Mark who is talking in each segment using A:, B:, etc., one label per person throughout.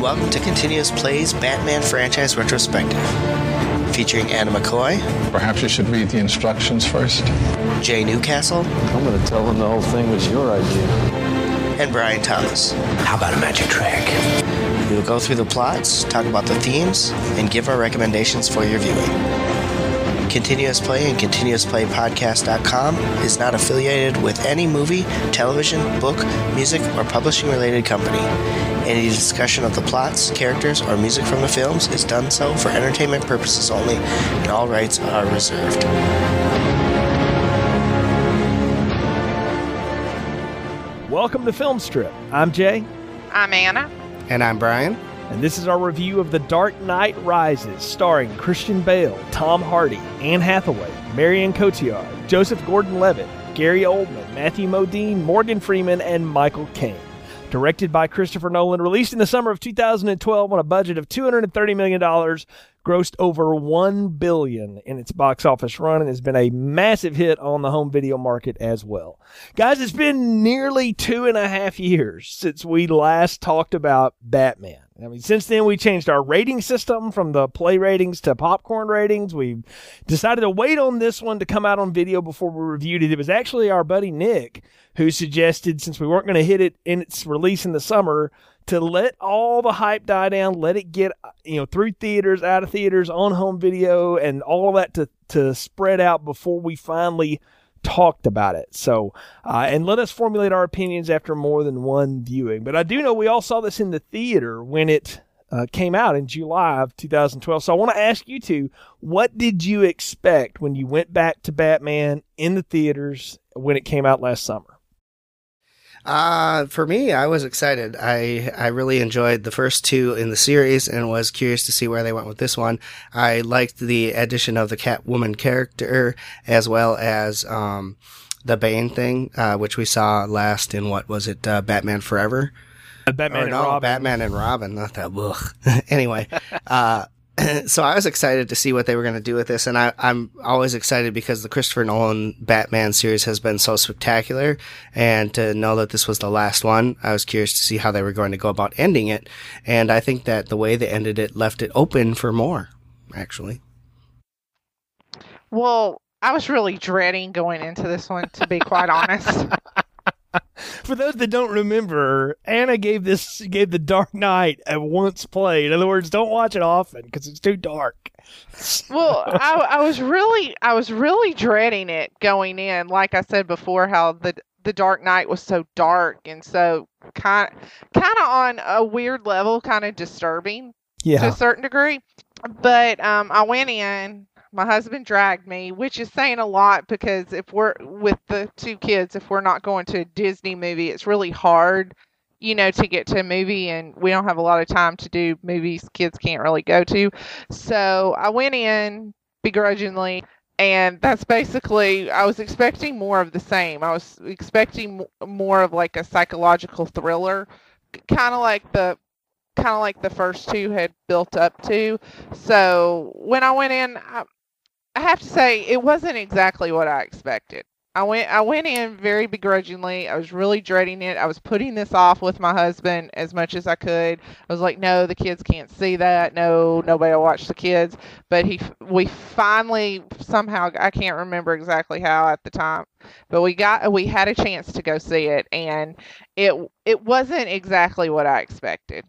A: Welcome to Continuous Plays Batman Franchise Retrospective, featuring Anna McCoy,
B: Perhaps you should read the instructions first.
A: Jay Newcastle,
C: I'm gonna tell them the whole thing was your idea.
A: and Brian Thomas.
D: How about a magic trick?
A: We will go through the plots, talk about the themes, and give our recommendations for your viewing. Continuous Play and ContinuousPlayPodcast.com is not affiliated with any movie, television, book, music, or publishing related company. Any discussion of the plots, characters, or music from the films is done so for entertainment purposes only, and all rights are reserved.
E: Welcome to Filmstrip. I'm Jay,
F: I'm Anna.
A: And I'm Brian.
E: and this is our review of The Dark Knight Rises, starring Christian Bale, Tom Hardy, Anne Hathaway, Marion Cotillard, Joseph Gordon-Levitt, Gary Oldman, Matthew Modine, Morgan Freeman, and Michael Caine. Directed by Christopher Nolan, released in the summer of 2012 on a budget of $230 million, grossed over 1 billion in its box office run, and has been a massive hit on the home video market as well. Guys, it's been nearly two and a half years since we last talked about Batman. I mean, since then we changed our rating system from the play ratings to popcorn ratings. We decided to wait on this one to come out on video before we reviewed it. It was actually our buddy Nick who suggested, since we weren't going to hit it in its release in the summer, to let all the hype die down, let it get you know through theaters, out of theaters, on home video, and all that to to spread out before we finally talked about it. So, uh, and let us formulate our opinions after more than one viewing. But I do know we all saw this in the theater when it uh, came out in July of 2012. So I want to ask you two, what did you expect when you went back to Batman in the theaters when it came out last summer?
A: Uh, for me, I was excited. I, I really enjoyed the first two in the series and was curious to see where they went with this one. I liked the addition of the Catwoman character as well as, um, the Bane thing, uh, which we saw last in what was it, uh, Batman Forever?
E: Batman
A: Or
E: and
A: no,
E: Robin.
A: Batman and Robin, not that. Ugh. anyway, uh, so I was excited to see what they were going to do with this, and I, I'm always excited because the Christopher Nolan Batman series has been so spectacular, and to know that this was the last one, I was curious to see how they were going to go about ending it, and I think that the way they ended it left it open for more. Actually,
F: Well, I was really dreading going into this one, to be quite honest.
E: For those that don't remember, Anna gave this gave the Dark Knight a once play. In other words, don't watch it often because it's too dark.
F: Well, I, I was really, I was really dreading it going in. Like I said before, how the the Dark Knight was so dark and so kind, kind of on a weird level, kind of disturbing
E: yeah.
F: to a certain degree. But um, I went in. My husband dragged me, which is saying a lot because if we're with the two kids, if we're not going to a Disney movie, it's really hard, you know, to get to a movie, and we don't have a lot of time to do movies kids can't really go to. So I went in begrudgingly, and that's basically I was expecting more of the same. I was expecting more of like a psychological thriller, kind of like the kind of like the first two had built up to. So when I went in, I, I have to say it wasn't exactly what I expected. I went I went in very begrudgingly. I was really dreading it. I was putting this off with my husband as much as I could. I was like, "No, the kids can't see that. No, nobody will watch the kids." But he we finally somehow I can't remember exactly how at the time, but we got we had a chance to go see it and it it wasn't exactly what I expected.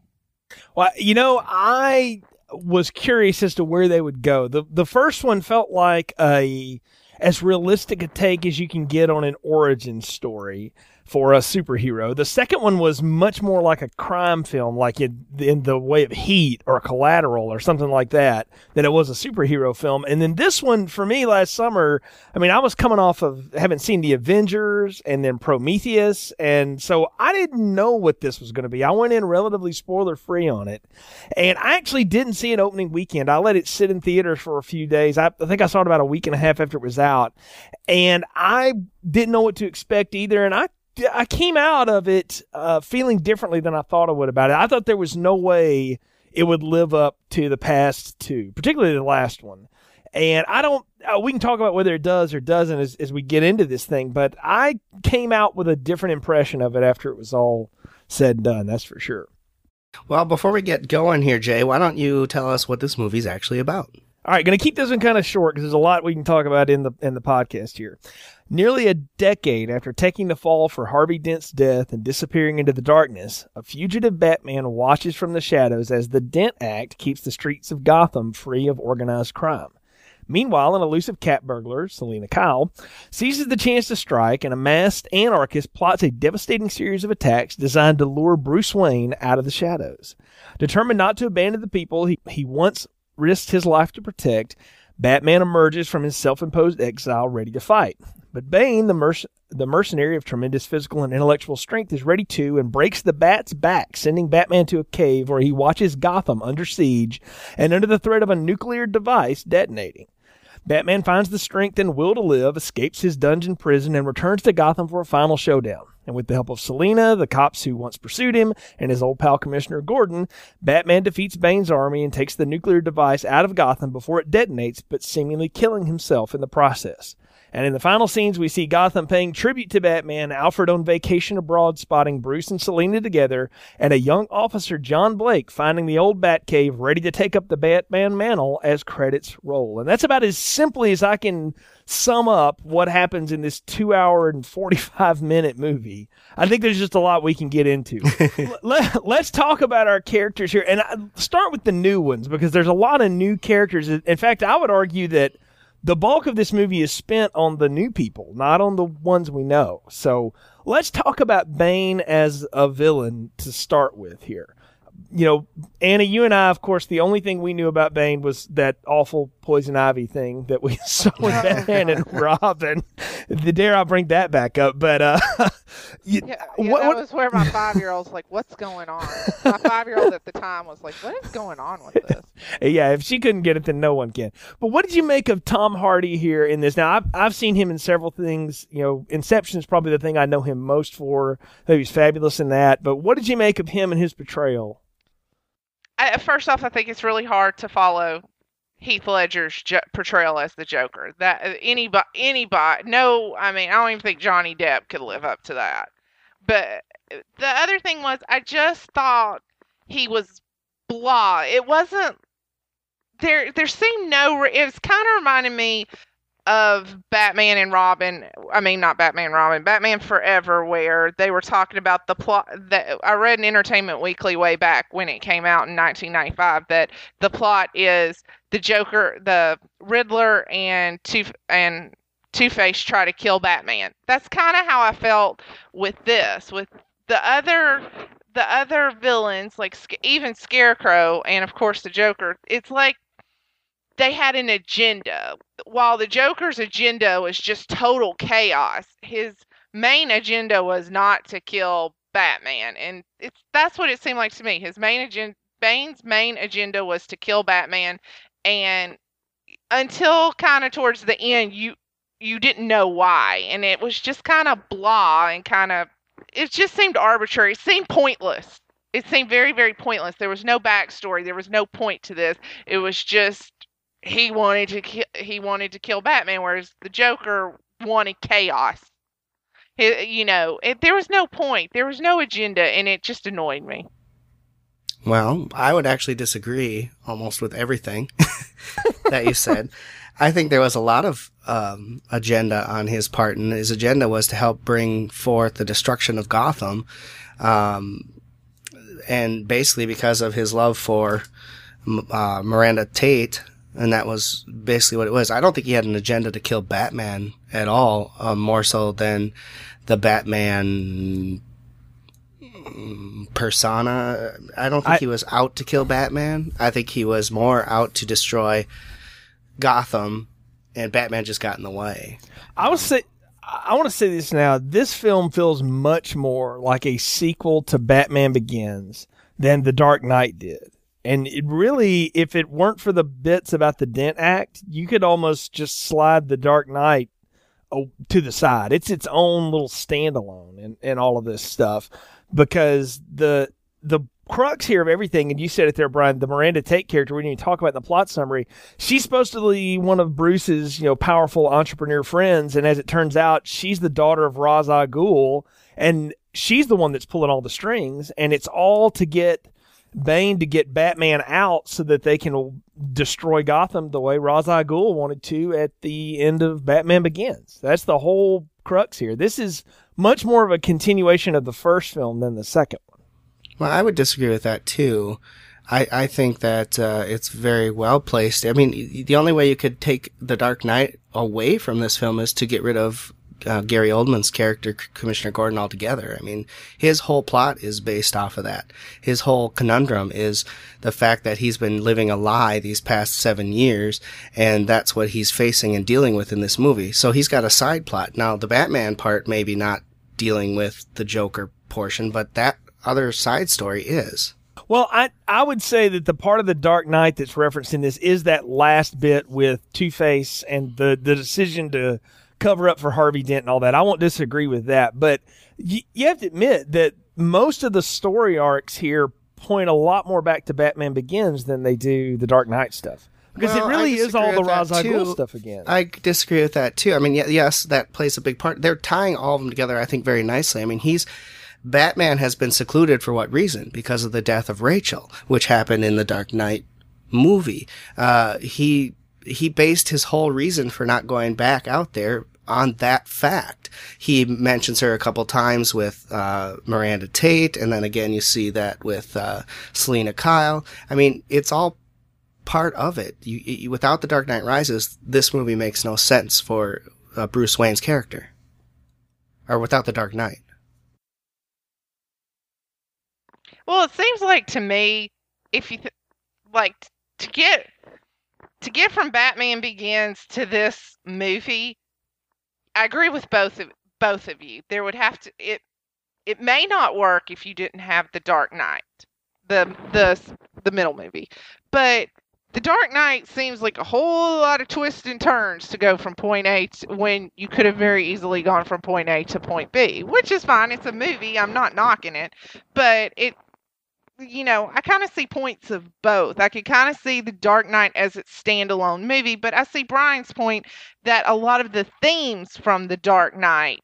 E: Well, you know, I was curious as to where they would go. The the first one felt like a as realistic a take as you can get on an origin story for a superhero. The second one was much more like a crime film, like in, in the way of Heat or Collateral or something like that, than it was a superhero film. And then this one, for me, last summer, I mean, I was coming off of having seen The Avengers and then Prometheus, and so I didn't know what this was going to be. I went in relatively spoiler free on it, and I actually didn't see an opening weekend. I let it sit in theaters for a few days. I, I think I saw it about a week and a half after it was out, and I didn't know what to expect either. And I I came out of it uh, feeling differently than I thought I would about it. I thought there was no way it would live up to the past two, particularly the last one. And I don't, uh, we can talk about whether it does or doesn't as, as we get into this thing, but I came out with a different impression of it after it was all said and done, that's for sure.
A: Well, before we get going here, Jay, why don't you tell us what this movie's actually about?
E: All right, going to keep this one kind of short because there's a lot we can talk about in the in the podcast here. Nearly a decade after taking the fall for Harvey Dent's death and disappearing into the darkness, a fugitive Batman watches from the shadows as the Dent Act keeps the streets of Gotham free of organized crime. Meanwhile, an elusive cat burglar, Selina Kyle, seizes the chance to strike, and a masked anarchist plots a devastating series of attacks designed to lure Bruce Wayne out of the shadows. Determined not to abandon the people he, he once risked his life to protect, Batman emerges from his self imposed exile ready to fight. But Bane, the, merc- the mercenary of tremendous physical and intellectual strength, is ready too and breaks the bat's back, sending Batman to a cave where he watches Gotham under siege and under the threat of a nuclear device detonating. Batman finds the strength and will to live, escapes his dungeon prison, and returns to Gotham for a final showdown. And with the help of Selina, the cops who once pursued him, and his old pal Commissioner Gordon, Batman defeats Bane's army and takes the nuclear device out of Gotham before it detonates, but seemingly killing himself in the process. And in the final scenes, we see Gotham paying tribute to Batman, Alfred on vacation abroad spotting Bruce and Selina together, and a young officer, John Blake, finding the old Batcave ready to take up the Batman mantle as credits roll. And that's about as simply as I can sum up what happens in this two hour and 45 minute movie. I think there's just a lot we can get into. Let, us talk about our characters here and I, start with the new ones because there's a lot of new characters. In fact, I would argue that the bulk of this movie is spent on the new people, not on the ones we know. So let's talk about Bane as a villain to start with here you know, Anna, you and I, of course, the only thing we knew about Bane was that awful poison ivy thing that we saw with Batman and Robin. The dare I bring that back up, but uh,
F: you, yeah, yeah what, that was where my five year old's like, "What's going on?" My five year old at the time was like, "What is going on with this?"
E: yeah, if she couldn't get it, then no one can. But what did you make of Tom Hardy here in this? Now, I've I've seen him in several things. You know, Inception is probably the thing I know him most for. He's fabulous in that. But what did you make of him and his portrayal?
F: First off, I think it's really hard to follow Heath Ledger's jo- portrayal as the Joker. That uh, anybody, anybody, no, I mean, I don't even think Johnny Depp could live up to that. But uh, the other thing was, I just thought he was blah. It wasn't there. There seemed no. It was kind of reminding me of Batman and Robin. I mean, not Batman Robin, Batman Forever, where they were talking about the plot. That I read in Entertainment Weekly way back when it came out in 1995 that the plot is the Joker, the Riddler, and Two and Two Face try to kill Batman. That's kind of how I felt with this. With the other the other villains, like even Scarecrow and of course the Joker, it's like they had an agenda. While the Joker's agenda was just total chaos, his main agenda was not to kill Batman, and it's that's what it seemed like to me. His main agenda, Bane's main agenda was to kill Batman, and until kind of towards the end, you you didn't know why, and it was just kind of blah and kind of it just seemed arbitrary. It seemed pointless. It seemed very very pointless. There was no backstory. There was no point to this. It was just he wanted to ki- he wanted to kill Batman, whereas the Joker wanted chaos. You know, it, there was no point, there was no agenda, and it just annoyed me.
A: Well, I would actually disagree almost with everything that you said. I think there was a lot of um, agenda on his part, and his agenda was to help bring forth the destruction of Gotham. Um, and basically, because of his love for uh, Miranda Tate, and that was basically what it was. I don't think he had an agenda to kill Batman at all, um, more so than the Batman persona. I don't think
E: I-
A: he was out to kill Batman. I think he was more out to destroy Gotham, and Batman just got in the way.
E: I would say I want to say this now. This film feels much more like a sequel to Batman Begins than The Dark Knight did. And it really, if it weren't for the bits about the Dent Act, you could almost just slide The Dark Knight to the side. It's its own little standalone and, and all of this stuff because the the crux here of everything, and you said it there, Brian, the Miranda Tate character, we didn't even talk about in the plot summary. She's supposed to be one of Bruce's, you know, powerful entrepreneur friends, and as it turns out, she's the daughter of Ra's al Ghul, and she's the one that's pulling all the strings, and it's all to get Bane to get Batman out so that they can destroy Gotham the way Ra's al Ghul wanted to at the end of Batman Begins. That's the whole crux here. This is much more of a continuation of the first film than the second one.
A: Well, I would disagree with that too. I, I think that uh, it's very well placed. I mean, the only way you could take The Dark Knight away from this film is to get rid of uh, Gary Oldman's character, Commissioner Gordon, altogether. I mean, his whole plot is based off of that. His whole conundrum is the fact that he's been living a lie these past seven years, and that's what he's facing and dealing with in this movie. So he's got a side plot. Now, the Batman part, maybe not dealing with the Joker portion, but that other side story is.
E: Well, I I would say that the part of the Dark Knight that's referenced in this is that last bit with Two Face and the the decision to cover up for Harvey Dent and all that. I won't disagree with that, but y- you have to admit that most of the story arcs here point a lot more back to Batman Begins than they do the Dark Knight stuff. Because
A: Well,
E: it really is all the Ra's al Ghul stuff again.
A: I disagree with that too. I mean, y- yes, that plays a big part. They're tying all of them together, I think, very nicely. I mean, he's Batman has been secluded for what reason? Because of the death of Rachel, which happened in the Dark Knight movie. Uh, he he based his whole reason for not going back out there on that fact. He mentions her a couple times with uh, Miranda Tate, and then again you see that with uh, Selina Kyle. I mean, it's all part of it. You, you, without The Dark Knight Rises, this movie makes no sense for uh, Bruce Wayne's character. Or without The Dark Knight.
F: Well, it seems like to me, if you th- like to get to get from Batman Begins to this movie, I agree with both of both of you. There would have to it it may not work if you didn't have the Dark Knight, the the the middle movie, but the Dark Knight seems like a whole lot of twists and turns to go from point A to when you could have very easily gone from point A to point B, which is fine. It's a movie. I'm not knocking it, but it you know, I kind of see points of both. I could kind of see the Dark Knight as its standalone movie, but I see Brian's point that a lot of the themes from the Dark Knight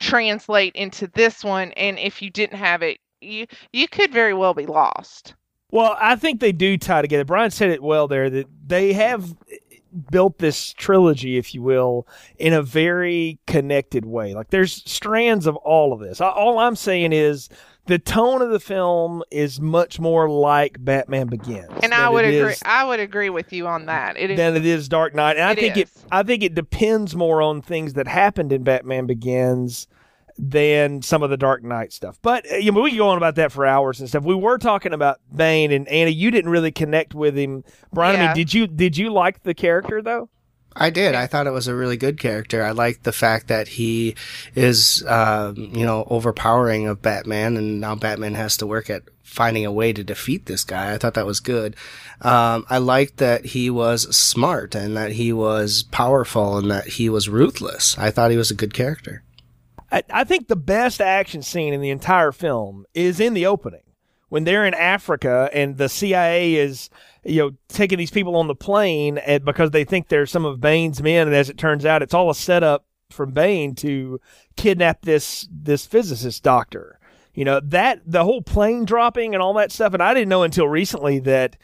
F: translate into this one, and if you didn't have it, you you could very well be lost.
E: Well, I think they do tie together. Brian said it well there that they have built this trilogy, if you will, in a very connected way. Like there's strands of all of this. All I'm saying is the tone of the film is much more like Batman Begins,
F: And I would agree.
E: is-
F: I would agree with you on that. It is.
E: than it is Dark Knight. And I
F: It
E: think it
F: is.
E: I think it depends more on things that happened in Batman Begins than some of the Dark Knight stuff. But uh, you know, we can go on about that for hours and stuff. We were talking about Bane and Anna, you didn't really connect with him. Brian, I mean, did you did you like the character though?
A: I did. I thought it was a really good character. I liked the fact that he is, um, you know, overpowering of Batman, and now Batman has to work at finding a way to defeat this guy. I thought that was good. Um, I liked that he was smart and that he was powerful and that he was ruthless. I thought he was a good character.
E: I, I think the best action scene in the entire film is in the opening when they're in Africa and the CIA is you know taking these people on the plane and because they think they're some of Bane's men, and as it turns out, it's all a setup from Bane to kidnap this this physicist doctor. You know that the whole plane dropping and all that stuff, and I didn't know until recently that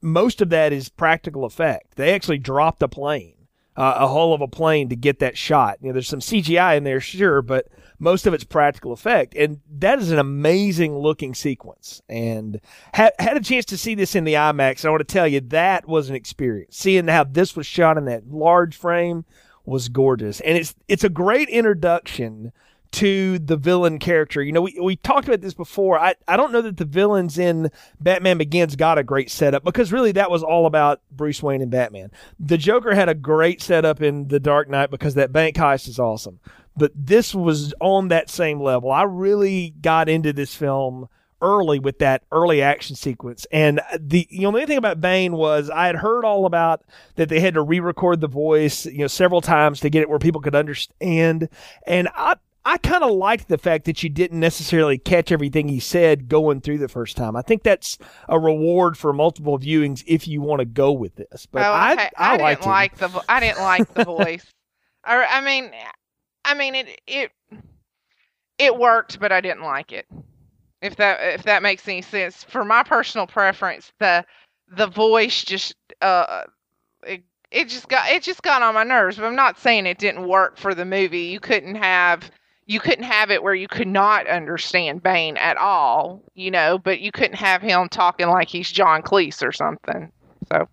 E: most of that is practical effect. They actually dropped a plane uh, a hull of a plane to get that shot. You know, there's some CGI in there, sure, but most of it's practical effect, and that is an amazing looking sequence. And ha- had a chance to see this in the IMAX. I want to tell you that was an experience. Seeing how this was shot in that large frame was gorgeous, and it's it's a great introduction to the villain character. You know, we, we talked about this before. I, I don't know that the villains in Batman Begins got a great setup because really that was all about Bruce Wayne and Batman. The Joker had a great setup in The Dark Knight because that bank heist is awesome. But this was on that same level. I really got into this film early with that early action sequence. And the you know the only thing about Bane was I had heard all about that they had to re-record the voice, you know, several times to get it where people could understand. And I I kind of liked the fact that you didn't necessarily catch everything he said going through the first time. I think that's a reward for multiple viewings if you want to go with this. But
F: oh,
E: I,
F: okay.
E: I,
F: didn't like the I didn't like the voice. or I mean, I mean it it it worked, but I didn't like it. If that if that makes any sense, for my personal preference, the the voice just uh it, it just got it just got on my nerves. But I'm not saying it didn't work for the movie. You couldn't have you couldn't have it where you could not understand Bane at all, you know, but you couldn't have him talking like he's John Cleese or something. So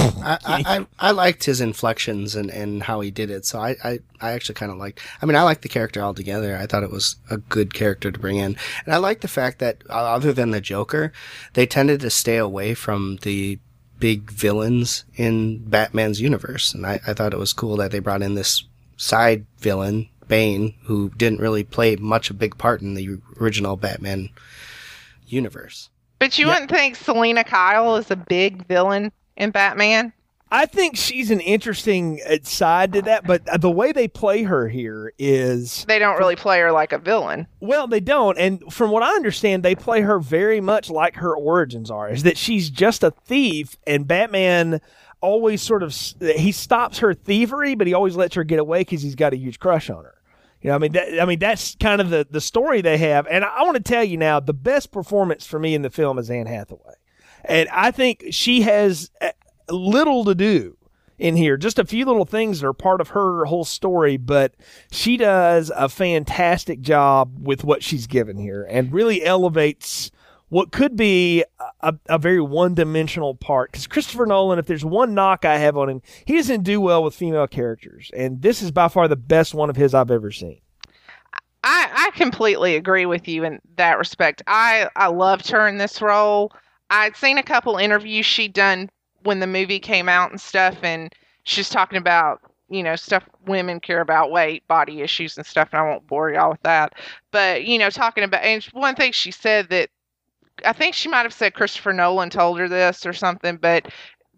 A: I, I, I I liked his inflections and, and how he did it. So I, I, I actually kind of liked, I mean, I liked the character altogether. I thought it was a good character to bring in. And I like the fact that uh, other than the Joker, they tended to stay away from the big villains in Batman's universe. And I, I thought it was cool that they brought in this side villain, Bane, who didn't really play much a big part in the original Batman universe.
F: But you wouldn't think Selina Kyle is a big villain in Batman?
E: I think she's an interesting uh, side to that, but uh, the way they play her here is
F: They don't really play her like a villain.
E: well, they don't. And from what I understand, they play her very much like her origins are. Is that she's just a thief, and Batman always sort of he stops her thievery, but he always lets her get away because he's got a huge crush on her. You know, I mean, that, I mean that's kind of the the story they have. And I, I want to tell you now, the best performance for me in the film is Anne Hathaway, and I think she has uh, little to do in here. Just a few little things that are part of her whole story, but she does a fantastic job with what she's given here and really elevates what could be a, a very one dimensional part. Because Christopher Nolan, if there's one knock I have on him, he doesn't do well with female characters. And this is by far the best one of his I've ever seen.
F: I, I completely agree with you in that respect. I, I loved her in this role. I'd seen a couple interviews she'd done when the movie came out and stuff, and she's talking about, you know, stuff women care about, weight, body issues, and stuff, and I won't bore y'all with that. But, you know, talking about, and one thing she said that I think she might have said Christopher Nolan told her this or something, but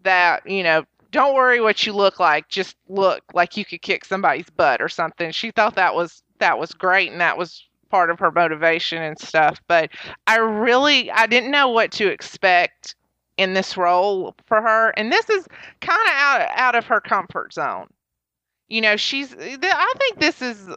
F: that, you know, don't worry what you look like, just look like you could kick somebody's butt or something. She thought that was that was great and that was part of her motivation and stuff, but I really I didn't know what to expect in this role for her and this is kind of out out of her comfort zone. You know, she's I think this is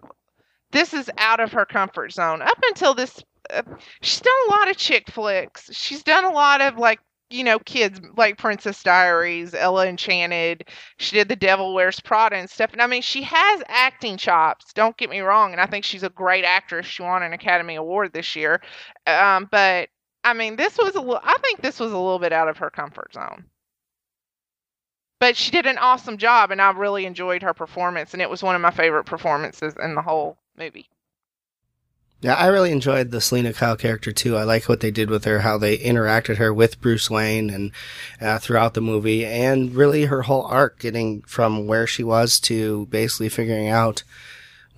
F: this is out of her comfort zone. Up until this uh, she's done a lot of chick flicks. She's done a lot of like you know kids like Princess Diaries, Ella Enchanted. She did The Devil Wears Prada and stuff. And I mean, she has acting chops. Don't get me wrong. And I think she's a great actress. She won an Academy Award this year. Um, but I mean, this was a little. I think this was a little bit out of her comfort zone. But she did an awesome job, and I really enjoyed her performance. And it was one of my favorite performances in the whole movie.
A: Yeah, I really enjoyed the Selina Kyle character too. I like what they did with her, how they interacted her with Bruce Wayne and uh, throughout the movie, and really her whole arc, getting from where she was to basically figuring out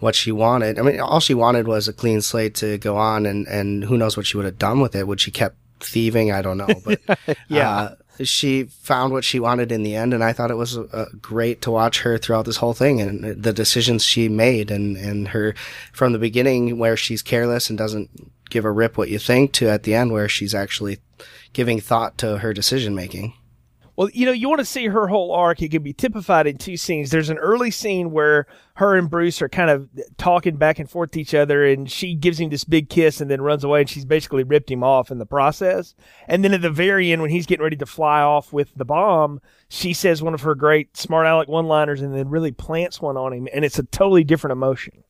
A: what she wanted. I mean, all she wanted was a clean slate to go on, and and who knows what she would have done with it? Would she kept thieving? I don't know, but
E: Yeah.
A: uh, she found what she wanted in the end, and I thought it was uh, great to watch her throughout this whole thing and the decisions she made, and and her from the beginning where she's careless and doesn't give a rip what you think to at the end where she's actually giving thought to her decision making.
E: Well, you know, you want to see her whole arc. It can be typified in two scenes. There's an early scene where her and Bruce are kind of talking back and forth to each other, and she gives him this big kiss and then runs away, and she's basically ripped him off in the process. And then at the very end, when he's getting ready to fly off with the bomb, she says one of her great smart aleck one liners and then really plants one on him, and it's a totally different emotion.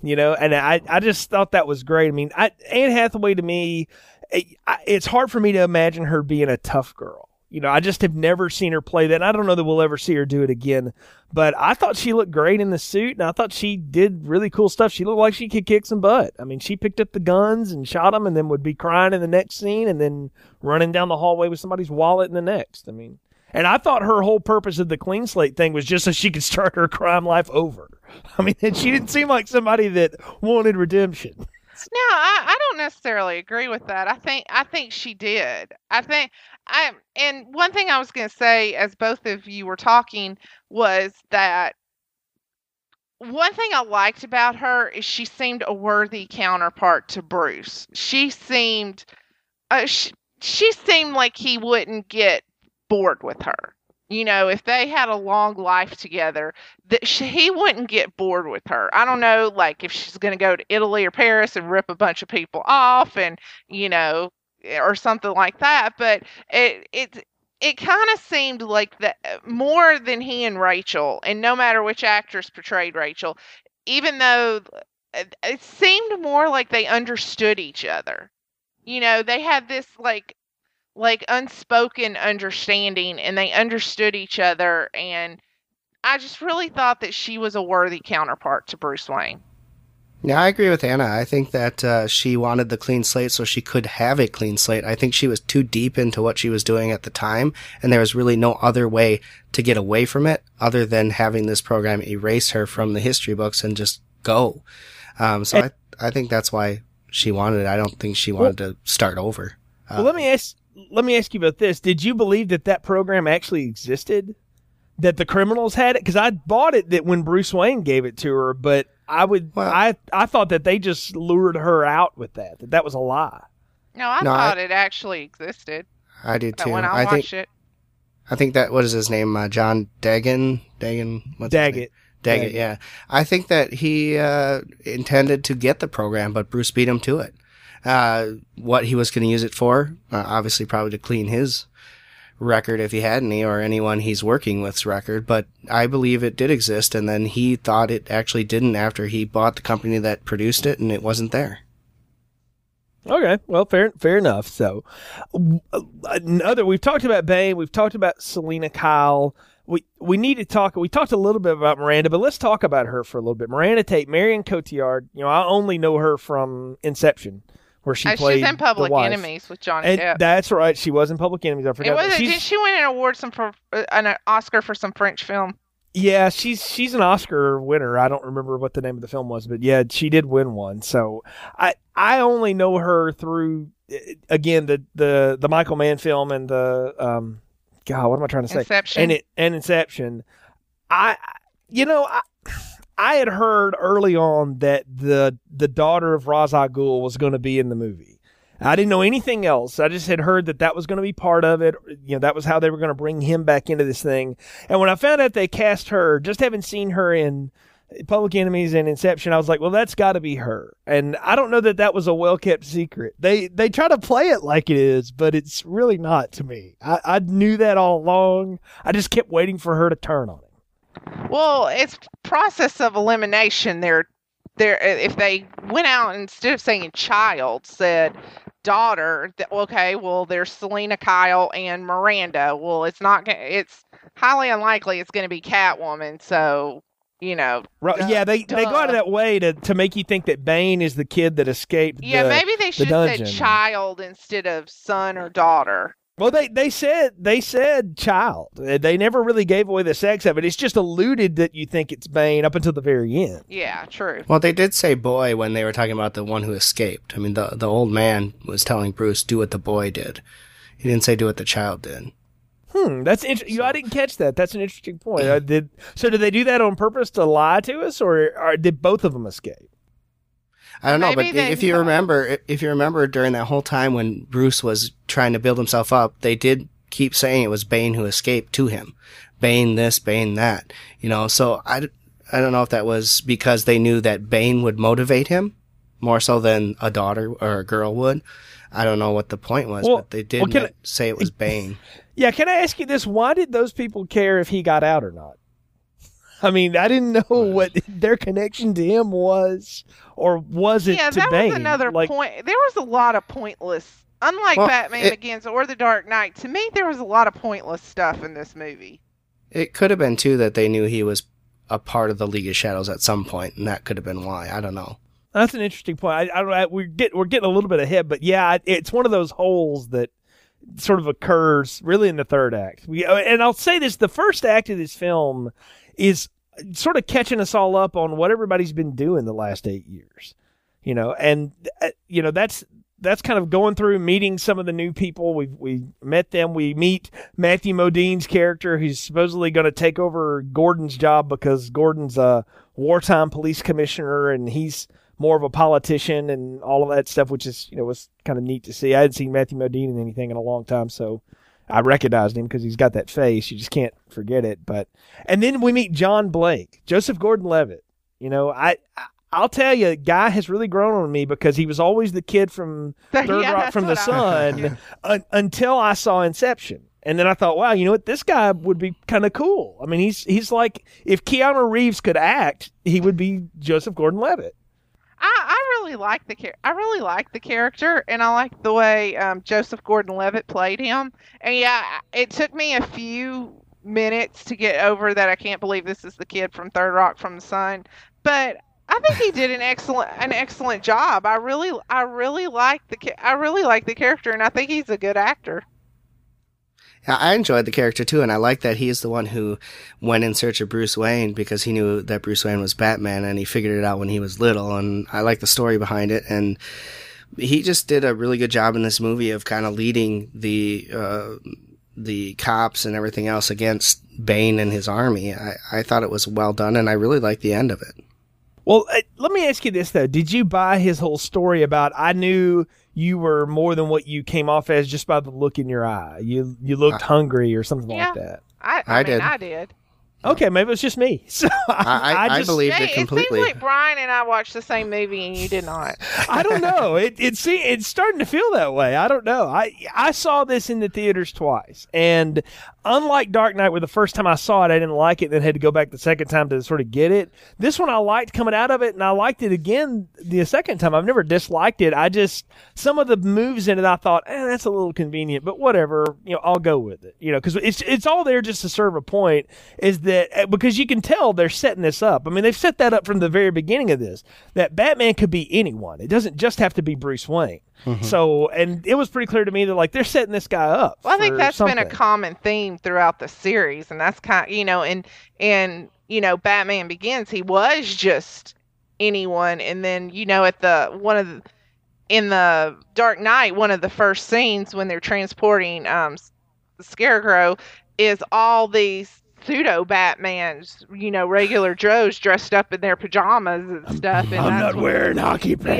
E: You know, and I, I just thought that was great. I mean, I, Anne Hathaway to me, it, I- it's hard for me to imagine her being a tough girl You know, I just have never seen her play that. And I don't know that we'll ever see her do it again. But I thought she looked great in the suit, and I thought she did really cool stuff. She looked like she could kick some butt. I mean, she picked up the guns and shot them, and then would be crying in the next scene, and then running down the hallway with somebody's wallet in the next. I mean, and I thought her whole purpose of the clean slate thing was just so she could start her crime life over. I mean, she didn't seem like somebody that wanted redemption.
F: No, I, I don't necessarily agree with that. I think I think she did. I think I and one thing I was going to say as both of you were talking was that one thing I liked about her is she seemed a worthy counterpart to Bruce. She seemed uh, she, she seemed like he wouldn't get bored with her. You know, if they had a long life together, that she, he wouldn't get bored with her. I don't know, like if she's going to go to Italy or Paris and rip a bunch of people off, and you know, eh, or something like that. But it it it kind of seemed like that eh, more than he and Rachel, and no matter which actress portrayed Rachel, even though eh, it seemed more like they understood each other. You know, they had this like like unspoken understanding and they understood each other and I just really thought that she was a worthy counterpart to Bruce Wayne.
A: Yeah, I agree with Anna. I think that uh, she wanted the clean slate so she could have a clean slate. I think she was too deep into what she was doing at the time, and there was really no other way to get away from it other than having this program erase her from the history books and just go. Um, so and, I, I think that's why she wanted it. I don't think she wanted well, to start over.
E: Uh, well, let me ask let me ask you about this. Did you believe that that program actually existed? That the criminals had it? Because I bought it that when Bruce Wayne gave it to her, but I would well, I I thought that they just lured her out with that. That that was a lie.
F: No, I no, thought I, it actually existed.
A: I did too.
F: When I,
A: I
F: watched
A: think,
F: it.
A: I think that what is his name? Uh, John Dagan. Dagan.
E: What's Daggett.
A: Daggett. Yeah. I think that he uh, intended to get the program, but Bruce beat him to it. Uh, what he was going to use it for, uh, obviously probably to clean his record if he had any or anyone he's working with's record, but I believe it did exist and then he thought it actually didn't after he bought the company that produced it and it wasn't there.
E: Okay, well, fair, fair enough. So, another we've talked about Bane, we've talked about Selina Kyle. We we need to talk. We talked a little bit about Miranda, but let's talk about her for a little bit. Miranda Tate, Marion Cotillard. You know, I only know her from Inception where she uh, played.
F: She's in Public
E: Enemies
F: with Johnny and Depp.
E: That's right. She was in Public Enemies. I forgot.
F: It Was, did she win an award some for uh, an Oscar for some French film?
E: Yeah, she's she's an Oscar winner. I don't remember what the name of the film was, but yeah, she did win one. So I I only know her through uh, again the the the Michael Mann film and the um God, what am I trying to say?
F: Inception.
E: And it and Inception. I you know I I had heard early on that the the daughter of Ra's al Ghul was going to be in the movie. I didn't know anything else. I just had heard that that was going to be part of it. You know, that was how they were going to bring him back into this thing. And when I found out they cast her, just having seen her in Public Enemies and Inception, I was like, well, that's got to be her. And I don't know that that was a well kept secret. They they try to play it like it is, but it's really not to me. I, I knew that all along. I just kept waiting for her to turn on it.
F: Well, it's process of elimination. They're there. If they went out instead of saying child, said daughter. Okay, well, there's Selina Kyle and Miranda. Well, it's not. It's highly unlikely it's going to be Catwoman. So you know.
E: Right, yeah, they duh. they go out of that way to to make you think that Bane is the kid that escaped.
F: Yeah,
E: the,
F: maybe they should
E: have
F: said child instead of son or daughter.
E: Well, they, they said they said child. They never really gave away the sex of it. It's just alluded that you think it's Bane up until the very end.
F: Yeah, true.
A: Well, they did say boy when they were talking about the one who escaped. I mean, the the old man was telling Bruce, "Do what the boy did." He didn't say, "Do what the child did."
E: Hmm, that's interesting. So, I didn't catch that. That's an interesting point. I did so? Did they do that on purpose to lie to us, or, or did both of them escape?
A: I don't know, Maybe but if you remember, if you remember during that whole time when Bruce was trying to build himself up, they did keep saying it was Bane who escaped to him. Bane this, Bane that, you know, so I, I don't know if that was because they knew that Bane would motivate him more so than a daughter or a girl would. I don't know what the point was, well, but they did well, I, say it was Bane.
E: Yeah, can I ask you this? Why did those people care if he got out or not? I mean, I didn't know what their connection to him was, or was it
F: yeah,
E: to
F: that
E: Bane?
F: was another
E: like,
F: point. There was a lot of pointless Unlike
A: Well,
F: Batman
A: it-
F: Begins or The Dark Knight, to me there was a lot of pointless stuff in this movie.
A: It could have been too that they knew he was a part of the League of Shadows at some point, and that could have been why. I don't know.
E: That's an interesting point. I, I don't. I, we're get we're getting a little bit ahead, but yeah, it's one of those holes that sort of occurs really in the third act. We uh, and I'll say this: the first act of this film is sort of catching us all up on what everybody's been doing the last eight years. You know, and uh, you know that's that's kind of going through meeting some of the new people. We we met them. We meet Matthew Modine's character, who's supposedly going to take over Gordon's job because Gordon's a wartime police commissioner, and he's more of a politician and all of that stuff, which is you know was kind of neat to see. I hadn't seen Matthew Modine in anything in a long time, so I recognized him because he's got that face. You just can't forget it. But and then we meet John Blake, Joseph Gordon-Levitt. You know, I. I I'll tell you, guy has really grown on me because he was always the kid from Third
F: Yeah,
E: Rock from the
F: what I was
E: Sun un- until I saw Inception. And then I thought, wow, you know what? This guy would be kind of cool. I mean, he's he's like if Keanu Reeves could act, he would be Joseph Gordon-Levitt.
F: Really like the char- I really like the character, and I like the way um, Joseph Gordon-Levitt played him. And yeah, it took me a few minutes to get over that. I can't believe this is the kid from Third Rock from the Sun, but I think he did an excellent an excellent job. I really I really like the I really like the character, and I think he's a good actor.
A: I enjoyed the character too, and I like that he's the one who went in search of Bruce Wayne because he knew that Bruce Wayne was Batman, and he figured it out when he was little. And I like the story behind it, and he just did a really good job in this movie of kind of leading the uh, the cops and everything else against Bane and his army. I, I thought it was well done, and I really liked the end of it.
E: Well, uh, let me ask you this though: Did you buy his whole story about I knew you were more than what you came off as just by the look in your eye? You you looked hungry or something
F: Yeah.
E: like that.
F: I I,
A: I
F: mean,
A: did.
F: I did.
E: Okay, maybe it was just me. So
A: I, I, I,
E: just,
A: believed
F: Jay,
A: it
F: it
A: completely.
F: seems like Brian and I watched the same movie, and you did not.
E: I don't know. It it see it's starting to feel that way. I don't know. I I saw this in the theaters twice, and unlike Dark Knight, where the first time I saw it I didn't like it, then had to go back the second time to sort of get it. This one I liked coming out of it, and I liked it again the second time. I've never disliked it. I just some of the moves in it I thought, eh, that's a little convenient, but whatever. You know, I'll go with it. You know, because it's it's all there just to serve a point. Is that eh, because you can tell they're setting this up. I mean, they've set that up from the very beginning of this that Batman could be anyone. It doesn't just have to be Bruce Wayne. So, and it was pretty clear to me that like they're setting this guy up.
F: Well, I think
E: for
F: that's been a common theme throughout the series, and that's kind, you know, and and you know, Batman Begins, he was just anyone, and then you know, at the one of the in the Dark Knight, one of the first scenes when they're transporting um S- Scarecrow is all these pseudo Batmans, you know, regular Joes dressed up in their pajamas and stuff. And
E: I'm not
F: what-
E: wearing hockey pants.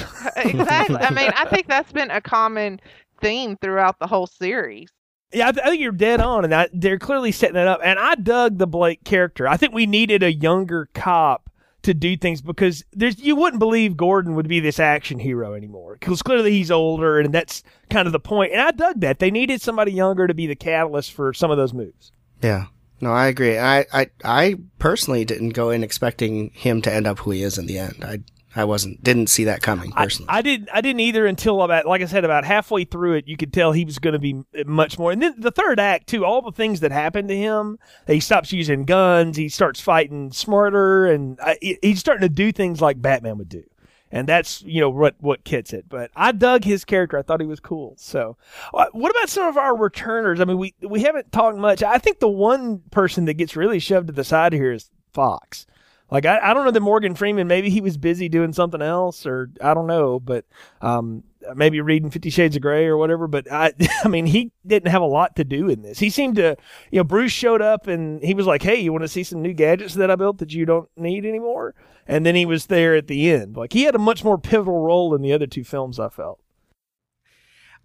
F: Yeah, uh, exactly. I mean, I think that's been a common theme throughout the whole series.
E: Yeah, I, th- I think you're dead on, and I, they're clearly setting it up. And I dug the Blake character. I think we needed a younger cop to do things because there's you wouldn't believe Gordon would be this action hero anymore because clearly he's older, and that's kind of the point. And I dug that they needed somebody younger to be the catalyst for some of those moves.
A: Yeah. No, I agree. I, I, I personally didn't go in expecting him to end up who he is in the end. I, I wasn't, didn't see that coming personally.
E: I didn't. I didn't either until about, like I said, about halfway through it, you could tell he was going to be much more. And then the third act too, all the things that happened to him, he stops using guns, he starts fighting smarter, and I, he's starting to do things like Batman would do. And that's you know what what kits it. But I dug his character. I thought he was cool. So, uh, what about some of our returners? I mean, we we haven't talked much. I think the one person that gets really shoved to the side here is Fox. Like I, I don't know that Morgan Freeman maybe he was busy doing something else or I don't know, but um maybe reading Fifty Shades of Grey or whatever. But I I mean he didn't have a lot to do in this. He seemed to you know Bruce showed up and he was like, hey, you want to see some new gadgets that I built that you don't need anymore? And then he was there at the end. Like he had a much more pivotal role in the other two films. I felt.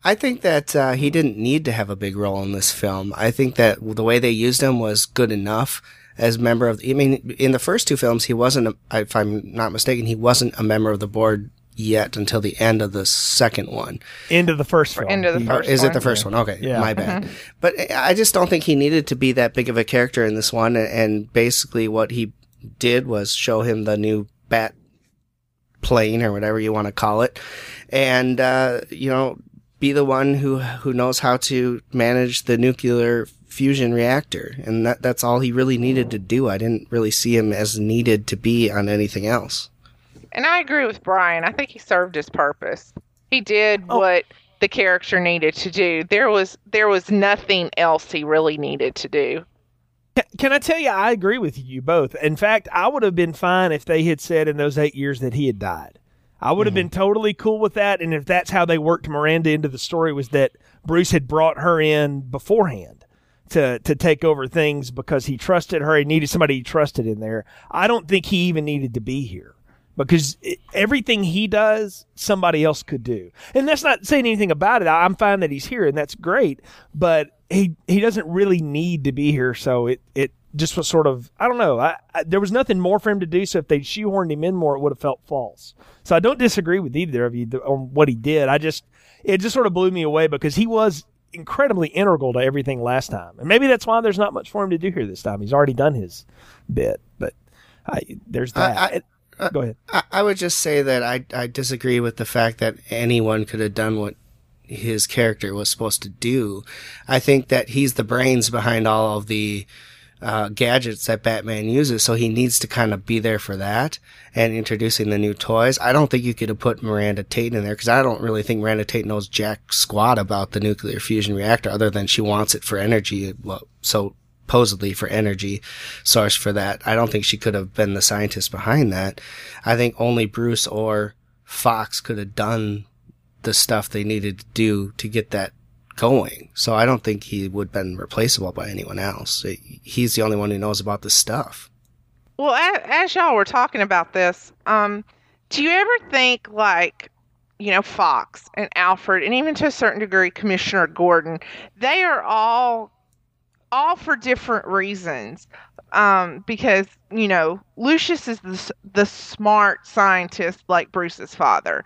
A: I think that uh, he didn't need to have a big role in this film. I think that the way they used him was good enough as member of. I mean, in the first two films, he wasn't. A, if I'm not mistaken, he wasn't a member of the board yet until the end of the second one.
E: End of the first film.
F: End of the first
A: Or is it the first one? Okay,
E: Yeah.
A: my bad. But I just don't think he needed to be that big of a character in this one. And basically, what he did was show him the new bat plane or whatever you want to call it, and uh, you know, be the one who who knows how to manage the nuclear fusion reactor, and that that's all he really needed to do. I didn't really see him as needed to be on anything else.
F: And I agree with Brian. I think he served his purpose. He did
E: Oh.
F: what the character needed to do. There was there was nothing else he really needed to do.
E: Can, can I tell you, I agree with you both. In fact, I would have been fine if they had said in those eight years that he had died. I would have mm-hmm. been totally cool with that. And if that's how they worked Miranda into the story, was that Bruce had brought her in beforehand to to take over things because he trusted her. He needed somebody he trusted in there. I don't think he even needed to be here because everything he does, somebody else could do. And that's not saying anything about it. I'm fine that he's here, and that's great. But he he doesn't really need to be here. So it it just was sort of I don't know. I, I there was nothing more for him to do. So if they shoehorned him in more, it would have felt false. So I don't disagree with either of you on what he did. I just it just sort of blew me away because he was incredibly integral to everything last time, and maybe that's why there's not much for him to do here this time. He's already done his bit, but I, there's that.
A: I-
E: go ahead.
A: I, I would just say that I I disagree with the fact that anyone could have done what his character was supposed to do. I think that he's the brains behind all of the uh, gadgets that Batman uses, so he needs to kind of be there for that and introducing the new toys. I don't think you could have put Miranda Tate in there because I don't really think Miranda Tate knows jack squat about the nuclear fusion reactor other than she wants it for energy. Well, so supposedly for energy source for that. I don't think she could have been the scientist behind that. I think only Bruce or Fox could have done the stuff they needed to do to get that going. So I don't think he would have been replaceable by anyone else. He's the only one who knows about this stuff.
F: Well, as, y'all were talking about this, um, do you ever think like, you know, Fox and Alfred, and even to a certain degree, Commissioner Gordon, they are all, all for different reasons. Um, because you know, Lucius is the the smart scientist like Bruce's father.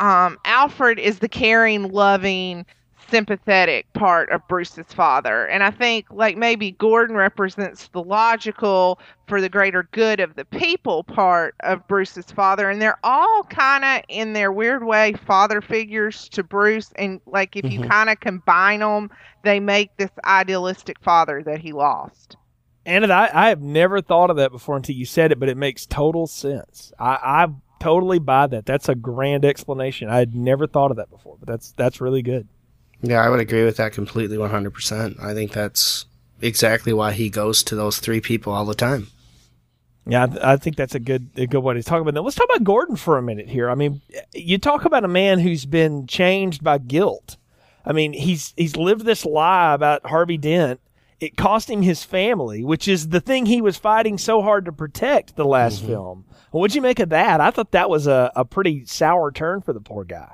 F: Um, Alfred is the caring, loving, sympathetic part of Bruce's father. And I think like maybe Gordon represents the logical for the greater good of the people part of Bruce's father. And they're all kind of in their weird way father figures to Bruce. And like if you
A: Mhm.
F: kind of combine them, they make this idealistic father that he lost.
E: And I, I have never thought of that before until you said it, but it makes total sense. I, I totally buy that. That's a grand explanation. I had never thought of that before, but that's that's really good.
A: Yeah, I would agree with that completely 100%. I think that's exactly why he goes to those three people all the time.
E: Yeah, I, th- I think that's a good a good way to talk about that. Let's talk about Gordon for a minute here. I mean, you talk about a man who's been changed by guilt. I mean, he's he's lived this lie about Harvey Dent. It cost him his family, which is the thing he was fighting so hard to protect the last mm-hmm. film. What'd you make of that? I thought that was a, a pretty sour turn for the poor guy.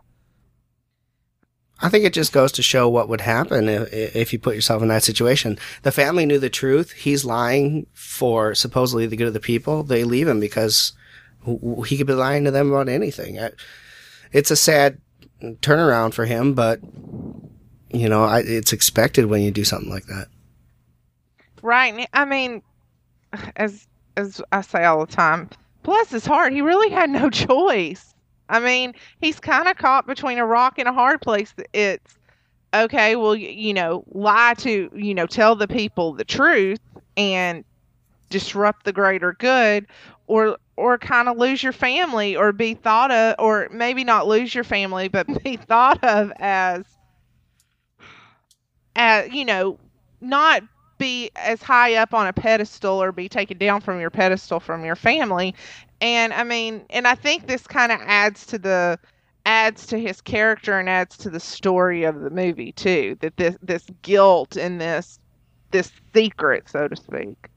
A: I think it just goes to show what would happen if, if you put yourself in that situation. The family knew the truth. He's lying for supposedly the good of the people. They leave him because he could be lying to them about anything. It's a sad turnaround for him, but you know, I, it's expected when you do something like that.
F: Right. I mean, as as I say all the time, bless his heart, he really had no choice. I mean, he's kind of caught between a rock and a hard place. It's okay, well, you know, lie to, you know, tell the people the truth and disrupt the greater good or or kind of lose your family or be thought of or maybe not lose your family but be thought of as as you know not be as high up on a pedestal or be taken down from your pedestal from your family and i mean and i think this kind of adds to the adds to his character and adds to the story of the movie too that this this guilt and this this secret so to speak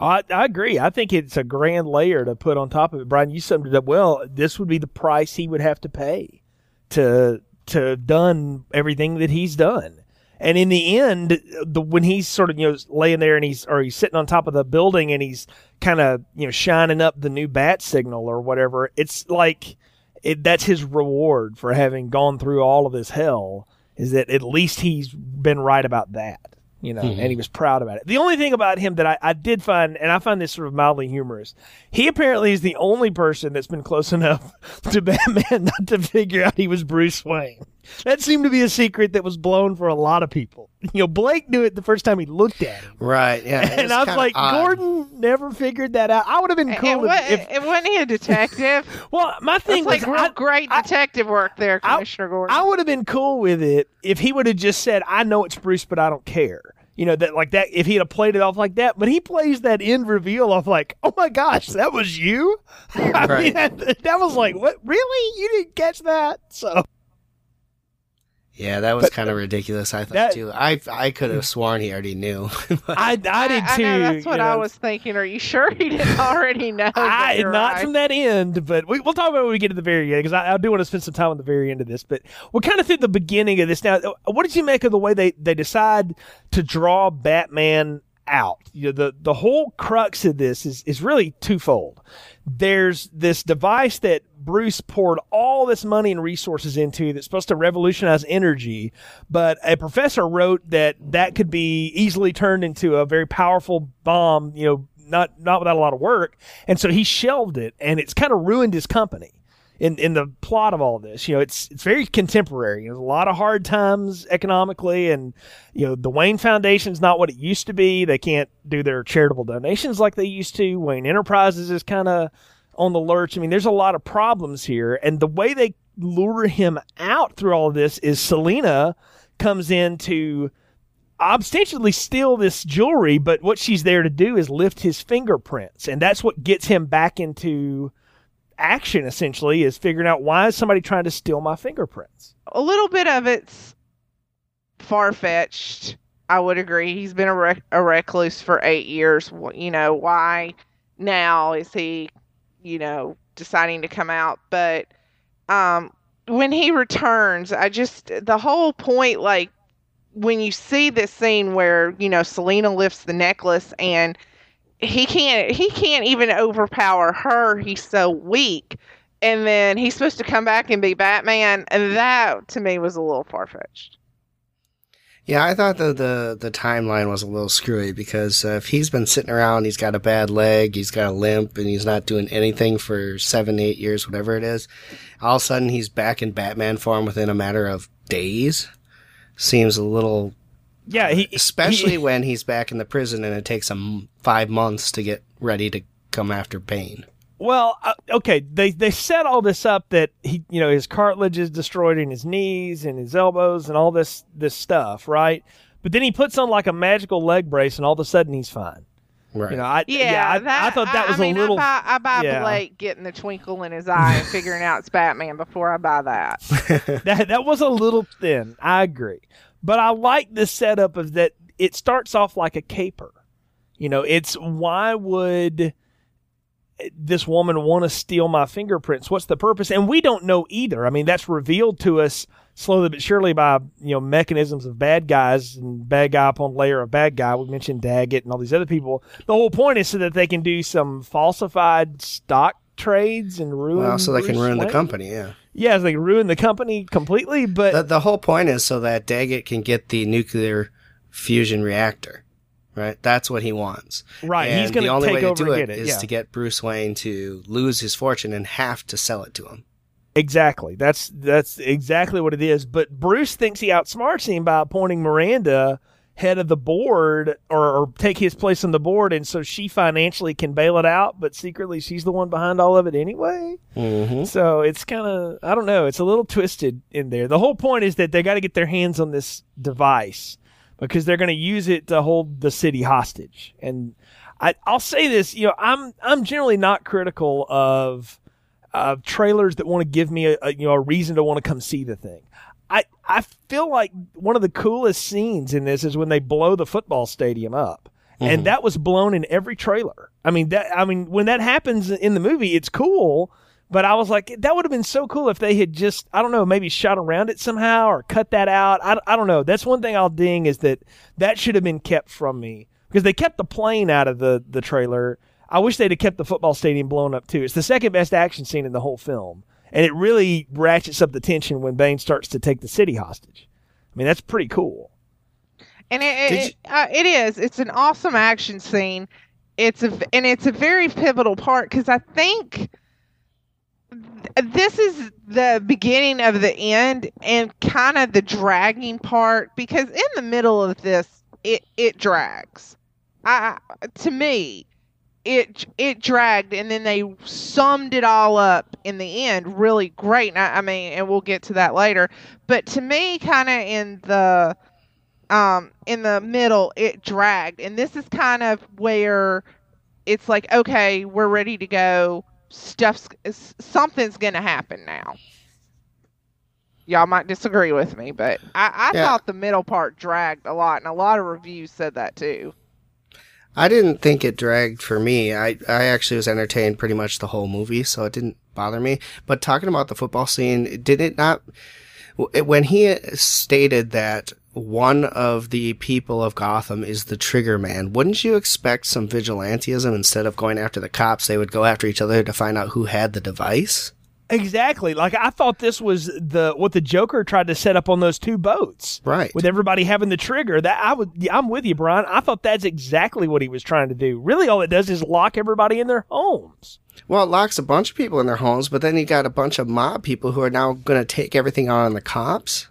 E: I, I agree. I think it's a grand layer to put on top of it. Brian, you summed it up well. This would be the price he would have to pay to to have done everything that he's done. And in the end, the when he's sort of you know laying there and he's or he's sitting on top of the building and he's kind of you know shining up the new bat signal or whatever, it's like it, that's his reward for having gone through all of this hell. Is that at least he's been right about that you know, and he mm-hmm. was proud about it. The only thing about him that I, I did find, and I find this sort of mildly humorous, he apparently is the only person that's been close enough to Batman not to figure out he was Bruce Wayne. That seemed to be a secret that was blown for a lot of people. You know, Blake knew it the first time he looked at him.
A: Right. Yeah.
E: And I was like,
A: odd.
E: Gordon never figured that out. I would have been cool
F: and
E: if,
F: what,
E: if-
F: and wasn't he a detective?
E: well, my thing
F: That's
E: was
F: real
E: I-
F: great
E: I-
F: detective work there,
E: I-
F: Commissioner Gordon.
E: I would have been cool with it if he would have just said, "I know it's Bruce, but I don't care." You know that like that. If he'd have played it off like that, but he plays that end reveal off like, "Oh my gosh, that was you." I mean, that, that was like, "What? Really? You didn't catch that?" So
A: Yeah, that was kind of ridiculous. I thought
E: that-
A: too. I I could have mm. sworn he already knew.
E: I, I did
F: I
E: too.
F: know, that's what
E: you
F: I was thinking. Are you sure he didn't already know?
E: I not
F: right?
E: from that end, but we, we'll talk about it when we get to the very end because I, I do want to spend some time on the very end of this. But we're kind of through the beginning of this now. Uh, what did you make of the way they they decide to draw Batman out? You know, the the whole crux of this is is really twofold. There's this device that Bruce poured all this money and resources into that's supposed to revolutionize energy, but a professor wrote that that could be easily turned into a very powerful bomb, you know, not not without a lot of work. And so he shelved it and it's kind of ruined his company. In, in the plot of all this, you know, it's it's very contemporary. There's a lot of hard times economically, and you know, the Wayne Foundation's not what it used to be. They can't do their charitable donations like they used to. Wayne Enterprises is kind of on the lurch. I mean, there's a lot of problems here, and the way they lure him out through all this is Selina comes in to ostensibly steal this jewelry, but what she's there to do is lift his fingerprints, and that's what gets him back into action. Essentially, is figuring out why is somebody trying to steal my fingerprints.
F: a little bit of it's far fetched. I would agree. He's been a, rec- a recluse for eight years. You know, why now is he, you know, deciding to come out? But um, when he returns, I just, the whole point, like, when you see this scene where, you know, Selina lifts the necklace and he can't, he can't even overpower her. He's so weak. And then he's supposed to come back and be Batman. And that, to me, was a little far fetched.
A: Yeah, I thought the, the the timeline was a little screwy because uh, if he's been sitting around, he's got a bad leg, he's got a limp, and he's not doing anything for seven, eight years, whatever it is. All of a sudden, he's back in Batman form within a matter of days. Seems a little,
E: Yeah, he
A: especially
E: he-
A: when he's back in the prison and it takes him five months to get ready to come after Bane.
E: Well, uh, okay, they they set all this up that he, you know, his cartilage is destroyed in his knees and his elbows and all this this stuff, right? But then he puts on like a magical leg brace, and all of a sudden he's fine.
A: Right.
E: You know, I
F: Yeah,
E: I,
F: that,
E: I thought that was
F: I mean,
E: a little.
F: I buy, I buy
E: yeah.
F: Blake getting the twinkle in his eye and figuring out it's Batman before I buy that.
E: that that was a little thin. I agree, but I like the setup of that. It starts off like a caper. You know, it's why would this woman want to steal my fingerprints? What's the purpose? And we don't know either. I mean, that's revealed to us slowly but surely by you know mechanisms of bad guys and bad guy upon layer of bad guy. We mentioned Daggett and all these other people. The whole point is so that they can do some falsified stock trades and ruin.
A: Well, so they can
E: Bruce
A: ruin the company, yeah.
E: Yeah, they ruin the company completely. But
A: The, the whole point is so that Daggett can get the nuclear fusion reactor, right? That's what he wants.
E: Right,
A: And
E: he's
A: the only
E: take
A: way to do
E: and
A: it
E: get it,
A: is
E: yeah.
A: to get Bruce Wayne to lose his fortune and have to sell it to him.
E: Exactly. That's that's exactly what it is. But Bruce thinks he outsmarts him by appointing Miranda head of the board or, or take his place on the board, and so she financially can bail it out, but secretly she's the one behind all of it anyway.
A: Mm-hmm.
E: So it's kind of I don't know. It's a little twisted in there. The whole point is that they got to get their hands on this device because they're going to use it to hold the city hostage. And I, I'll say this, you know, I'm I'm generally not critical of uh, trailers that want to give me a, a you know a reason to want to come see the thing. I I feel like one of the coolest scenes in this is when they blow the football stadium up. And mm-hmm. that was blown in every trailer. I mean that I mean when that happens in the movie it's cool, but I was like that would have been so cool if they had just I don't know, maybe shot around it somehow or cut that out. I, I don't know. That's one thing I'll ding is that that should have been kept from me because they kept the plane out of the the trailer. I wish they'd have kept the football stadium blown up too. It's the second best action scene in the whole film, and it really ratchets up the tension when Bane starts to take the city hostage. I mean, that's pretty cool.
F: And it
A: Did
F: it, uh, it is. It's an awesome action scene. It's a and it's a very pivotal part because I think this is the beginning of the end and kind of the dragging part because in the middle of this it it drags i to me it it dragged and then they summed it all up in the end. Really great. I, I mean and we'll get to that later. But to me kind of in the um in the middle it dragged. And this is kind of where it's like okay we're ready to go. Stuff's something's gonna happen now. Y'all might disagree with me but i, I
A: Yeah.
F: thought the middle part dragged a lot and a lot of reviews said that too
A: I didn't think it dragged for me. I, I actually was entertained pretty much the whole movie, so it didn't bother me. But talking about the football scene, did it not, when he stated that one of the people of Gotham is the trigger man, wouldn't you expect some vigilantism instead of going after the cops? They would go after each other to find out who had the device?
E: Exactly. Like I thought this was the what the Joker tried to set up on those two boats.
A: Right.
E: With everybody having the trigger. That I would I'm with you, Brian. I thought that's exactly what he was trying to do. Really all it does is lock everybody in their homes.
A: Well, it locks a bunch of people in their homes, but then you got a bunch of mob people who are now going to take everything out on the cops.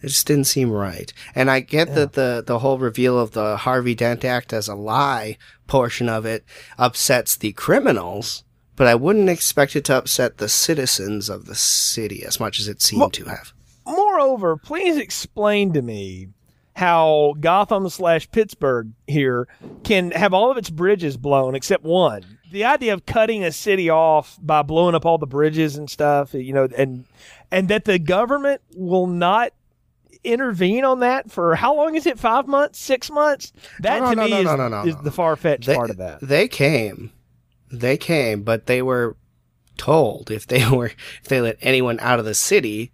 A: It just didn't seem right. And I get that the, the whole reveal of the Harvey Dent Act as a lie portion of it upsets the criminals, but I wouldn't expect it to upset the citizens of the city as much as it seemed
E: Well-
A: to have.
E: Moreover, please explain to me how Gotham slash Pittsburgh here can have all of its bridges blown except one. The idea of cutting a city off by blowing up all the bridges and stuff, you know, and and that the government will not intervene on that for how long is it? Five months, six months? That
A: No,
E: to
A: no,
E: me
A: no,
E: is,
A: no, no, no,
E: is
A: no.
E: the far fetched part of that.
A: they came. They came, but they were told if they were if they let anyone out of the city,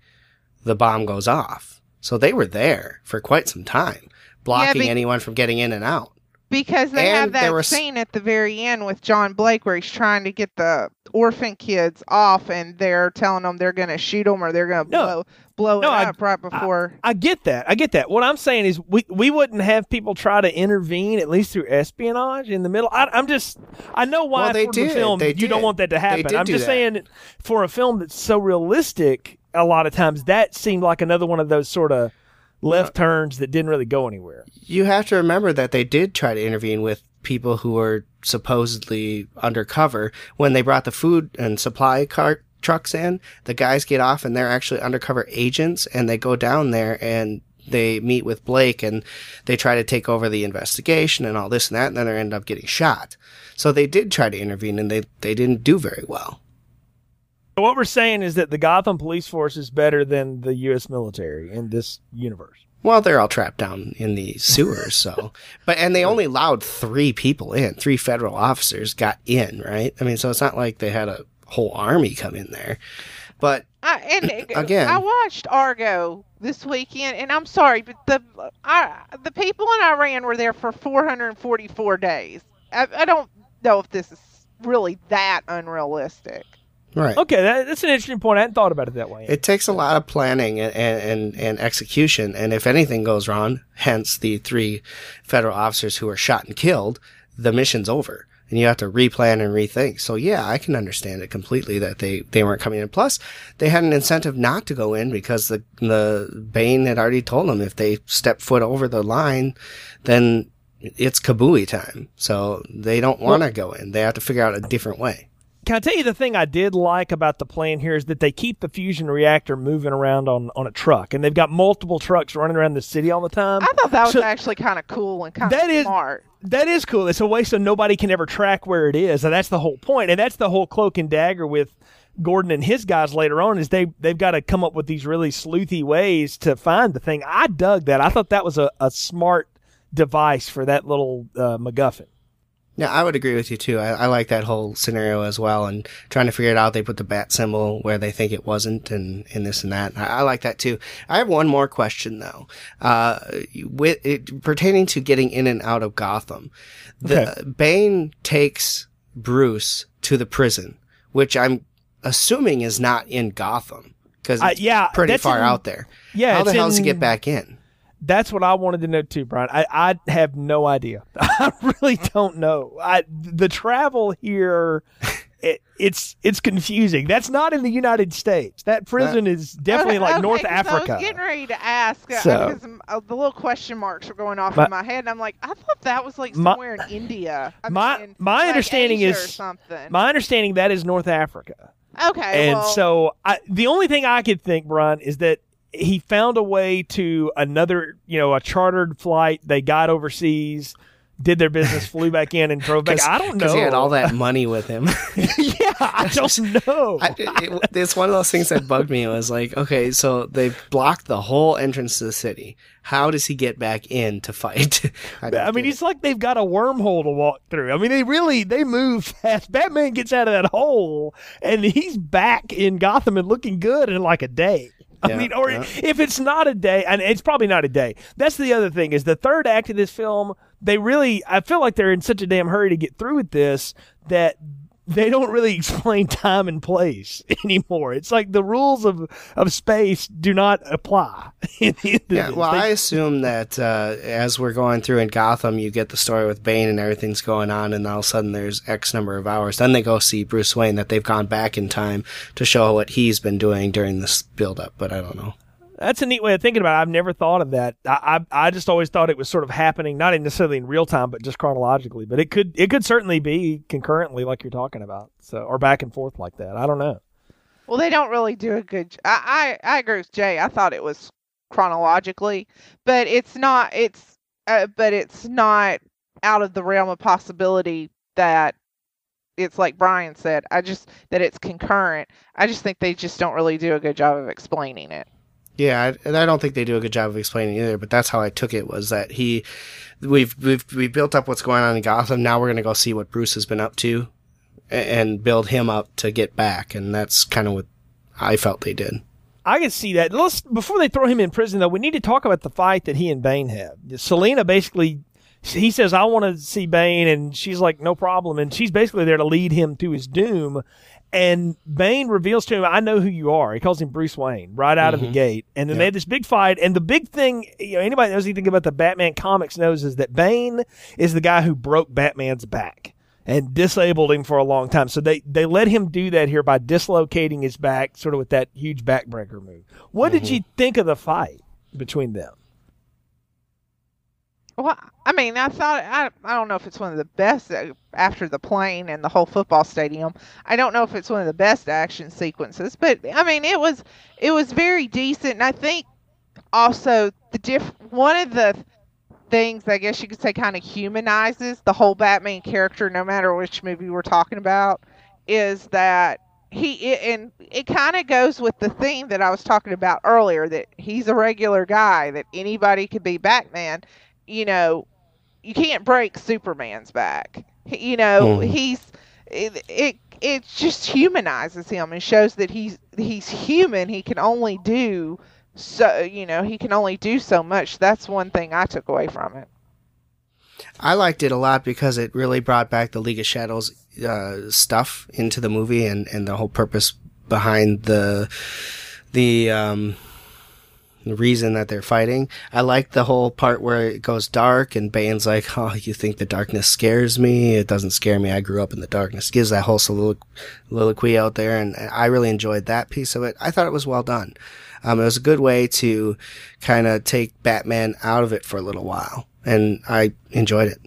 A: the bomb goes off. So they were there for quite some time, blocking
F: be-
A: anyone from getting in and out.
F: because they
A: And
F: have that
A: was-
F: scene at the very end with John Blake where he's trying to get the orphan kids off, and they're telling them they're going to shoot them or they're going to
E: No.
F: blow blow
E: No,
F: it
E: I-
F: up right before.
E: I get that. I get that. What I'm saying is we, we wouldn't have people try to intervene at least through espionage in the middle. I, I'm just I know why
A: Well, they
E: for the film
A: They
E: you don't want that to
A: They
E: happen.
A: did
E: I'm
A: do
E: just
A: that.
E: saying for a film that's so realistic, a lot of times that seemed like another one of those sort of left turns that didn't really go anywhere.
A: You have to remember that they did try to intervene with people who were supposedly undercover when they brought the food and supply cart trucks in. The guys get off and they're actually undercover agents and they go down there and they meet with Blake and they try to take over the investigation and all this and that and then they end up getting shot. So they did try to intervene and they, they didn't do very well.
E: What we're saying is that the Gotham police force is better than the U.S. military in this universe.
A: Well, they're all trapped down in the sewers, so. But, and they only allowed three people in. Three federal officers got in, right? I mean, so it's not like they had a whole army come in there. But,
F: I, and
A: Again.
F: I watched Argo this weekend, and I'm sorry, but the I, the people in Iran were there for 444 days. I, I don't know if this is really that unrealistic.
A: right.
E: Okay, that, that's an interesting point. I hadn't thought about it that way.
A: It takes a lot of planning and, and, and execution. And if anything goes wrong, hence the three federal officers who were shot and killed, the mission's over. And you have to replan and rethink. So yeah, I can understand it completely that they, they weren't coming in. Plus, they had an incentive not to go in because the, the Bane had already told them if they step foot over the line, then it's kabooey time. So they don't want to go in. They have to figure out a different way.
E: Can I tell you the thing I did like about the plan here is that they keep the fusion reactor moving around on, on a truck, and they've got multiple trucks running around the city all the time.
F: I thought that was
E: So-
F: actually kind of cool and kind
E: That
F: of
E: is-
F: smart.
E: That is cool. It's a way so nobody can ever track where it is, and that's the whole point. And that's the whole cloak and dagger with Gordon and his guys later on is they they've got to come up with these really sleuthy ways to find the thing. I dug that. I thought that was a, a smart device for that little uh, MacGuffin.
A: Yeah, I would agree with you too. I, I like that whole scenario as well, and trying to figure it out. They put the bat symbol where they think it wasn't, and, and this and that. I, I like that too. I have one more question though, uh, with it, pertaining to getting in and out of Gotham. The Bane takes Bruce to the prison, which I'm assuming is not in Gotham because
E: Uh, yeah,
A: pretty far
E: in-
A: out there.
E: Yeah,
A: How the hell does he get back in?
E: That's what I wanted to know too, Brian. I, I have no idea. I really don't know. I the travel here it, it's it's confusing. That's not in the United States. That prison is definitely
F: Okay,
E: like North Africa.
F: I was getting ready to ask uh,
E: So-
F: because uh, the little question marks were going off
E: My-
F: in my head, and I'm like, I thought that was like
E: My-
F: somewhere in India. I
E: my-
F: mean,
E: my
F: like
E: understanding
F: Asia
E: is-
F: something.
E: My understanding that is North Africa.
F: okay,
E: and
F: well,
E: so I, the only thing I could think, Brian, is that he found a way to another, you know, a chartered flight. They got overseas, did their business, flew back in, and drove back. I don't know.
A: he had all that money with him.
E: yeah, I don't know.
A: I, it, it's one of those things that bugged me. It was like, okay, so they blocked the whole entrance to the city. How does he get back in to fight? don't
E: I mean, it's like they've got a wormhole to walk through. I mean, they really they move fast. Batman gets out of that hole, and he's back in Gotham and looking good in like a day. I
A: Yeah,
E: mean, or
A: yeah.
E: if it's not a day, and it's probably not a day. That's the other thing is the third act of this film. They really, I feel like they're in such a damn hurry to get through with this that they don't really explain time and place anymore. It's like the rules of of space do not apply. in the end
A: Yeah, well,
E: They-
A: I assume that uh, as we're going through in Gotham, you get the story with Bane and everything's going on, and all of a sudden there's X number of hours. Then they go see Bruce Wayne that they've gone back in time to show what he's been doing during this build-up. But I don't know.
E: That's a neat way of thinking about it. I've never thought of that. I, I I just always thought it was sort of happening, not necessarily in real time, but just chronologically. But it could it could certainly be concurrently, like you're talking about, so or back and forth like that. I don't know.
F: well, they don't really do a good. I I agree with Jay. I thought it was chronologically, but it's not. It's uh, but it's not out of the realm of possibility that it's like Brian said. I just that it's concurrent. I just think they just don't really do a good job of explaining it.
A: Yeah, and I don't think they do a good job of explaining either. But that's how I took it was that he, we've we've we built up what's going on in Gotham. Now we're gonna go see what Bruce has been up to, and build him up to get back. And that's kind of what I felt they did.
E: I can see that. Let's before they throw him in prison though, we need to talk about the fight that he and Bane have. Selina basically he says, I want to see Bane and she's like, No problem. And she's basically there to lead him to his doom. And Bane reveals to him, I know who you are. He calls him Bruce Wayne right out of the mm-hmm. gate. And then they had this big fight. And the big thing, you know, anybody that knows anything about the Batman comics knows is that Bane is the guy who broke Batman's back and disabled him for a long time. So they, they let him do that here by dislocating his back, sort of with that huge backbreaker move. What did mm-hmm. you think of the fight between them?
F: Well, I mean, I thought I I don't know if it's one of the best uh, after the plane and the whole football stadium. I don't know if it's one of the best action sequences, but I mean, it was it was very decent. And I think also the diff one of the things I guess you could say kind of humanizes the whole Batman character, no matter which movie we're talking about, is that he it, and it kind of goes with the theme that I was talking about earlier that he's a regular guy that anybody could be Batman. You know, you can't break Superman's back. You know,
A: Mhm.
F: he's it, it it just humanizes him and shows that he's he's human. He can only do so. You know, he can only do so much. That's one thing I took away from it.
A: I liked it a lot because it really brought back the League of Shadows uh, stuff into the movie and, and the whole purpose behind the the um, the reason that they're fighting. I like the whole part where it goes dark and Bane's like, "Oh, you think the darkness scares me? It doesn't scare me. I grew up in the darkness." Gives that whole soliloquy out there, and I really enjoyed that piece of it. I thought it was well done. Um, it was a good way to kind of take Batman out of it for a little while, and I enjoyed it.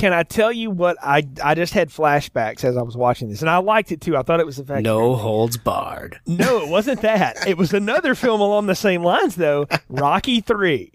E: Can I tell you what I I just had flashbacks as I was watching this, and I liked it too. I thought it was effective.
A: No holds barred.
E: No, it wasn't that. It was another film along the same lines, though Rocky 3.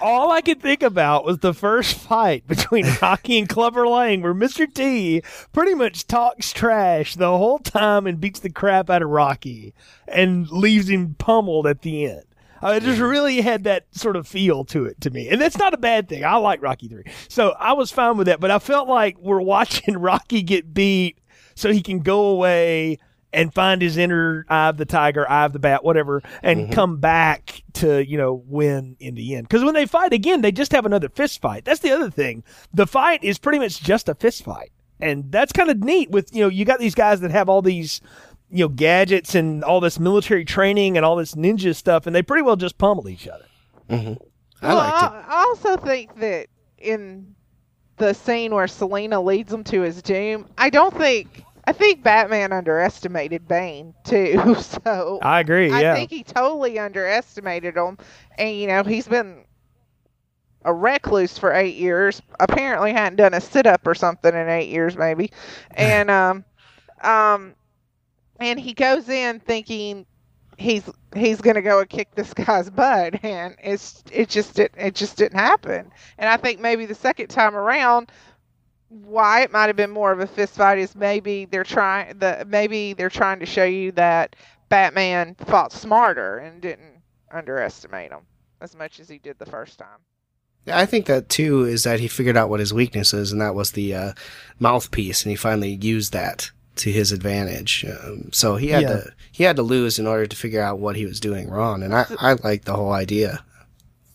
E: All I could think about was the first fight between Rocky and Clubber Lang, where Mr. T pretty much talks trash the whole time and beats the crap out of Rocky and leaves him pummeled at the end. Uh, it just really had that sort of feel to it to me. And that's not a bad thing. I like Rocky 3. So I was fine with that, but I felt like we're watching Rocky get beat so he can go away and find his inner eye of the tiger, eye of the bat, whatever, and come back to, you know, win in the end. Because when they fight again, they just have another fist fight. That's the other thing. The fight is pretty much just a fist fight. And that's kind of neat with, you know, you got these guys that have all these, you know, gadgets and all this military training and all this ninja stuff, and they pretty well just pummel each other.
A: I
F: well,
A: liked it.
F: I, I also think that in the scene where Selina leads him to his doom, I don't think I think Batman underestimated Bane too. So
E: I agree.
F: I
E: Yeah.
F: think he totally underestimated him. And you know, he's been a recluse for eight years. Apparently hadn't done a sit up or something in eight years maybe. And um um and he goes in thinking he's he's gonna go and kick this guy's butt and it's it just did it just didn't happen. And I think maybe the second time around why it might have been more of a fist fight is maybe they're trying the maybe they're trying to show you that Batman fought smarter and didn't underestimate him as much as he did the first time.
D: I think that too is that he figured out what his weakness is, and that was the uh, mouthpiece, and he finally used that to his advantage. Um, so he had
E: Yeah.
D: to he had to lose in order to figure out what he was doing wrong, and I I like the whole idea.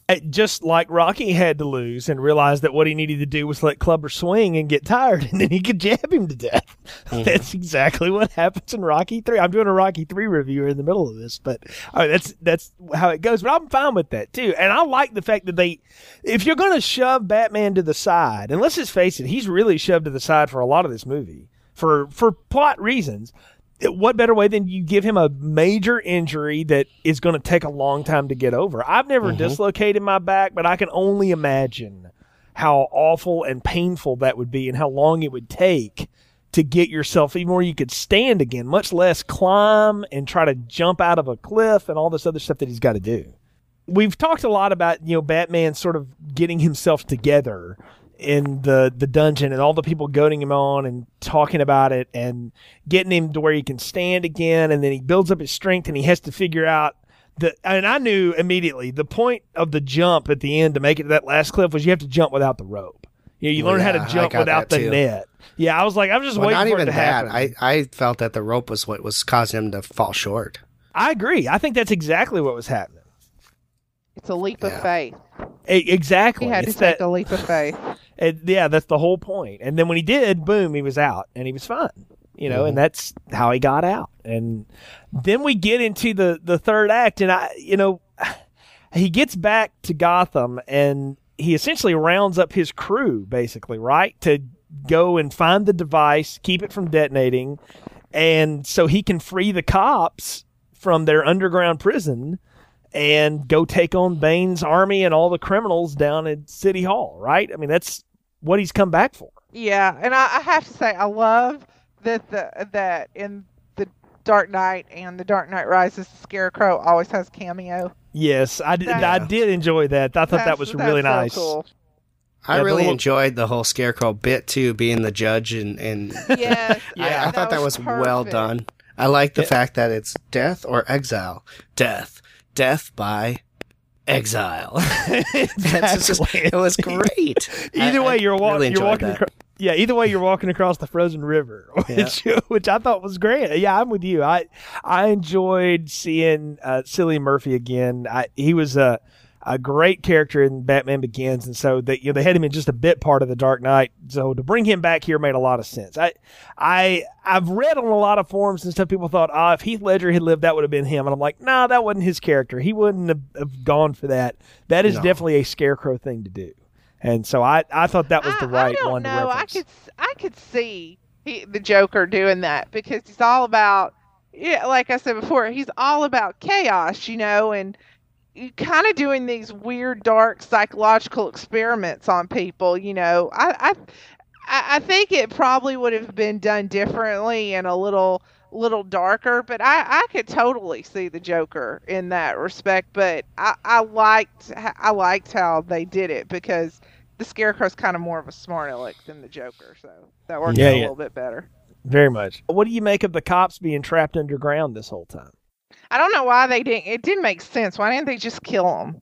E: Uh, Just like Rocky had to lose and realize that what he needed to do was let Clubber swing and get tired, and then he could jab him to death. That's exactly what happens in Rocky Three. I'm doing a Rocky Three review in the middle of this, but that's that's how it goes. But I'm fine with that too, and I like the fact that they, if you're going to shove Batman to the side, and let's just face it, he's really shoved to the side for a lot of this movie for for plot reasons. What better way than you give him a major injury that is going to take a long time to get over? I've never mm-hmm. dislocated my back, but I can only imagine how awful and painful that would be and how long it would take to get yourself even where you could stand again, much less climb and try to jump out of a cliff and all this other stuff that he's got to do. We've talked a lot about, you know, Batman sort of getting himself together in the the dungeon and all the people goading him on and talking about it and getting him to where he can stand again and then he builds up his strength and he has to figure out the and I knew immediately the point of the jump at the end to make it to that last cliff was you have to jump without the rope. You, know, you
D: Well,
E: learn how
D: yeah, I
E: to jump without the
D: too.
E: net. Yeah, I was like, I'm just
D: Well,
E: waiting
D: not
E: for
D: even
E: it to
D: that.
E: happen.
D: I I felt that the rope was what was causing him to fall short.
E: I agree. I think that's exactly what was happening.
F: It's a leap
D: Yeah.
F: of faith.
E: Exactly.
F: He had to
E: It's
F: take a leap of faith.
E: And yeah, that's the whole point. And then when he did, boom, he was out and he was fine. You know,
D: Mm-hmm.
E: and that's how he got out. And then we get into the the third act, and I, you know, he gets back to Gotham and he essentially rounds up his crew, basically, right, to go and find the device, keep it from detonating, and so he can free the cops from their underground prison and go take on Bane's army and all the criminals down at City Hall, right? I mean, that's what he's come back for.
F: Yeah, and I, I have to say, I love that the that in the Dark Knight and the Dark Knight Rises, the Scarecrow always has cameo.
E: Yes, I did. I did enjoy that. I thought that
F: That's-
E: was
F: that's
E: really
F: so
E: nice.
F: cool.
D: I
E: Yeah,
D: really
E: little-
D: enjoyed the whole scarecrow bit too, being the judge and and
F: Yes,
D: I, I thought that was well done. I like the fact that it's death or exile. Death. Death by exile. That's just, it was great.
E: Either
D: I-
E: way, you're, wa-
D: really
E: you're walking. Yeah, either way, you're walking across the frozen river, which which I thought was great. Yeah, I'm with you. I I enjoyed seeing uh, Cillian Murphy again. I, he was a a great character in Batman Begins, and so they you know they had him in just a bit part of the Dark Knight. So to bring him back here made a lot of sense. I I I've read on a lot of forums and stuff. People thought, ah, if Heath Ledger had lived, that would have been him. And I'm like, nah, that wasn't his character. He wouldn't have, have gone for that. That is
D: No.
E: definitely a Scarecrow thing to do. And so I, I thought that was the
F: I,
E: right
F: I don't
E: one to
F: know. I could s- I could see he, the Joker doing that because he's all about yeah, like I said before, he's all about chaos, you know, and kind of doing these weird, dark psychological experiments on people. You know, I I I I think it probably would have been done differently and a little little darker, but I, I could totally see the Joker in that respect. But I, I liked h- I liked how they did it because the Scarecrow's kind of more of a smart aleck than the Joker, so that worked
E: Yeah,
F: out a little bit better.
E: Very much. What do you make of the cops being trapped underground this whole time?
F: I don't know why they didn't. It didn't make sense. Why didn't they just kill them?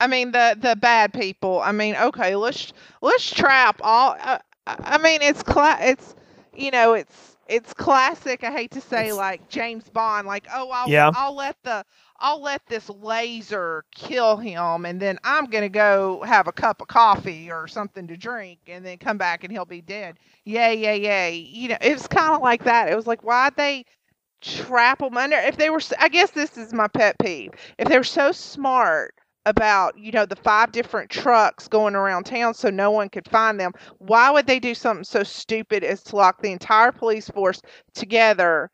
F: I mean the the bad people. I mean, okay, let's let's trap all. Uh, I mean, it's cla- It's you know, it's it's classic. I hate to say like James Bond. Like, oh, I'll
E: Yeah.
F: I'll let the I'll let this laser kill him, and then I'm gonna go have a cup of coffee or something to drink, and then come back and he'll be dead. Yay, yay, yay! You know, it was kind of like that. It was like, why'd they? Trap them under if they were I guess this is my pet peeve if they were so smart about you know the five different trucks going around town so no one could find them why would they do something so stupid as to lock the entire police force together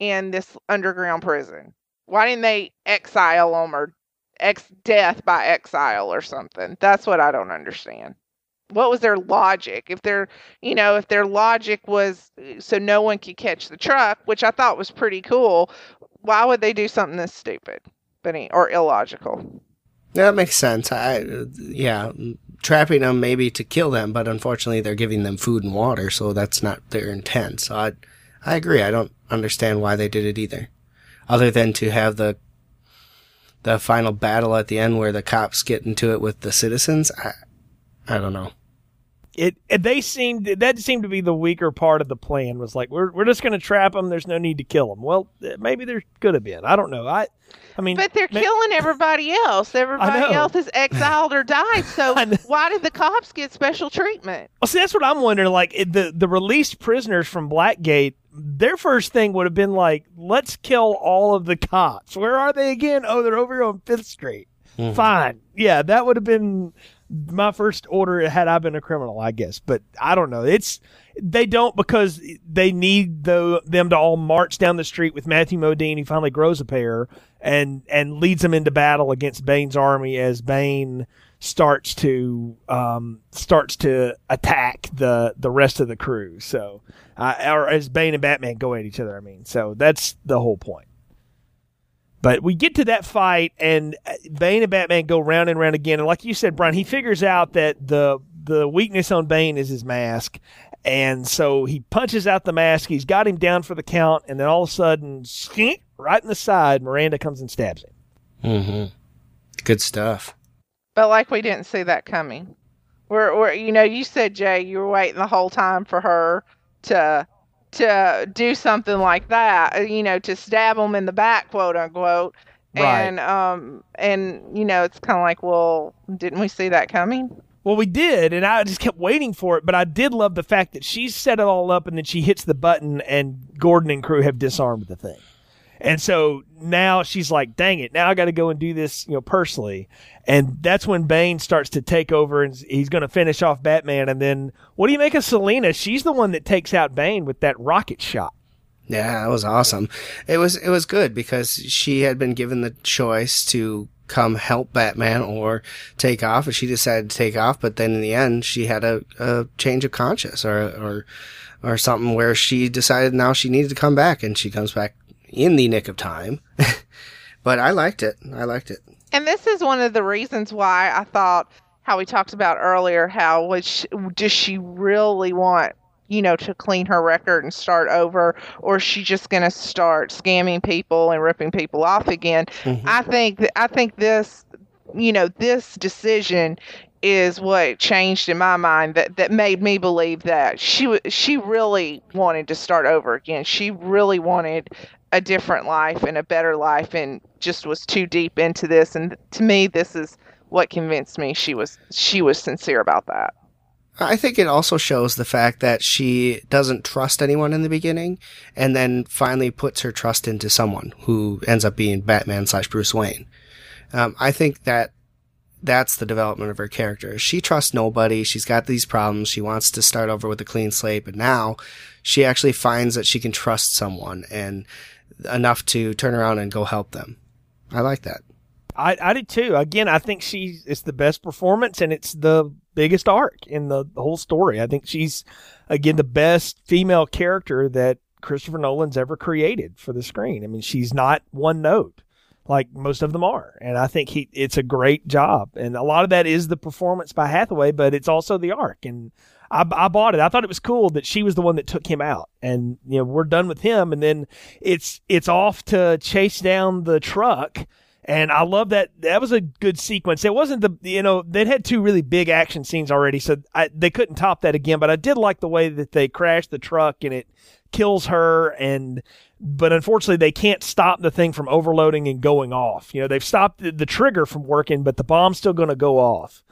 F: in this underground prison? Why didn't they exile them or ex death by exile or something? That's what i don't understand what was their logic if their you know if their logic was uh, so no one could catch the truck which i thought was pretty cool why would they do something this stupid but or illogical
A: Yeah, that makes sense. I, yeah, trapping them maybe to kill them, but unfortunately they're giving them food and water, so that's not their intent. So I, I agree. I don't understand why they did it either, other than to have the, the final battle at the end where the cops get into it with the citizens. I, I don't know.
E: It, it they seemed that seemed to be the weaker part of the plan was like we're we're just going to trap them there's no need to kill them well maybe there could have been. I don't know. I i mean
F: But they're
E: ma-
F: killing everybody else. Everybody else is exiled or died. So why did the cops get special treatment?
E: well see that's what i'm wondering like the the released prisoners from blackgate their first thing would have been like let's kill all of the cops. Where are they again? Oh they're over here on fifth street. Mm-hmm. Fine. Yeah that would have been my first order had I been a criminal, I guess. But I don't know. It's they don't because they need the them to all march down the street with Matthew Modine. He finally grows a pair and and leads them into battle against Bane's army as Bane starts to um, starts to attack the the rest of the crew. So uh, or as Bane and Batman go at each other. I mean, so that's the whole point. But we get to that fight, and uh, Bane and Batman go round and round again. And like you said, Brian, he figures out that the the weakness on Bane is his mask, and so he punches out the mask. He's got him down for the count, and then all of a sudden, skink, right in the side, Miranda comes and stabs him.
A: Mm-hmm. Good stuff.
F: But like we didn't see that coming. We're, we're you know, you said Jay, you were waiting the whole time for her to to do something like that, uh, you know, to stab them in the back, quote unquote.
E: Right.
F: And um and you know, it's kind of like, well, didn't we see that coming?
E: Well, we did, and I just kept waiting for it. But I did love the fact that she set it all up, and then she hits the button, and Gordon and crew have disarmed the thing. And so now she's like, "Dang it! Now I got to go and do this, you know, personally." And that's when Bane starts to take over, and he's going to finish off Batman. And then, what do you make of Selina? She's the one that takes out Bane with that rocket shot.
A: Yeah, that was awesome. It was it was good because she had been given the choice to come help Batman or take off, and she decided to take off. But then in the end, she had a, a change of conscience or or or something where she decided now she needed to come back, and she comes back in the nick of time. but I liked it. I liked it.
F: And this is one of the reasons why I thought how we talked about earlier how was she, does she really want you know to clean her record and start over or is she just going to start scamming people and ripping people off again mm-hmm. i think th- i think this you know this decision is what changed in my mind that that made me believe that she w- she really wanted to start over again she really wanted a different life and a better life and just was too deep into this and to me this is what convinced me she was she was sincere about that
A: I think it also shows the fact that she doesn't trust anyone in the beginning and then finally puts her trust into someone who ends up being Batman slash Bruce Wayne. Um, I think that that's the development of her character. She trusts nobody. She's got these problems. She wants to start over with a clean slate, but now she actually finds that she can trust someone and enough to turn around and go help them. I like that.
E: I, I did too. Again, I think she's it's the best performance and it's the biggest arc in the, the whole story. I think she's again the best female character that Christopher Nolan's ever created for the screen. I mean, she's not one note like most of them are, and I think he it's a great job. And a lot of that is the performance by Hathaway, but it's also the arc. And I, I bought it. I thought it was cool that she was the one that took him out, and you know we're done with him, and then it's it's off to chase down the truck. And I love that. That was a good sequence. It wasn't the, you know, they'd had two really big action scenes already, so I, they couldn't top that again. But I did like the way that they crashed the truck and it kills her. And, but unfortunately, they can't stop the thing from overloading and going off. You know, they've stopped the, the trigger from working, but the bomb's still going to go off.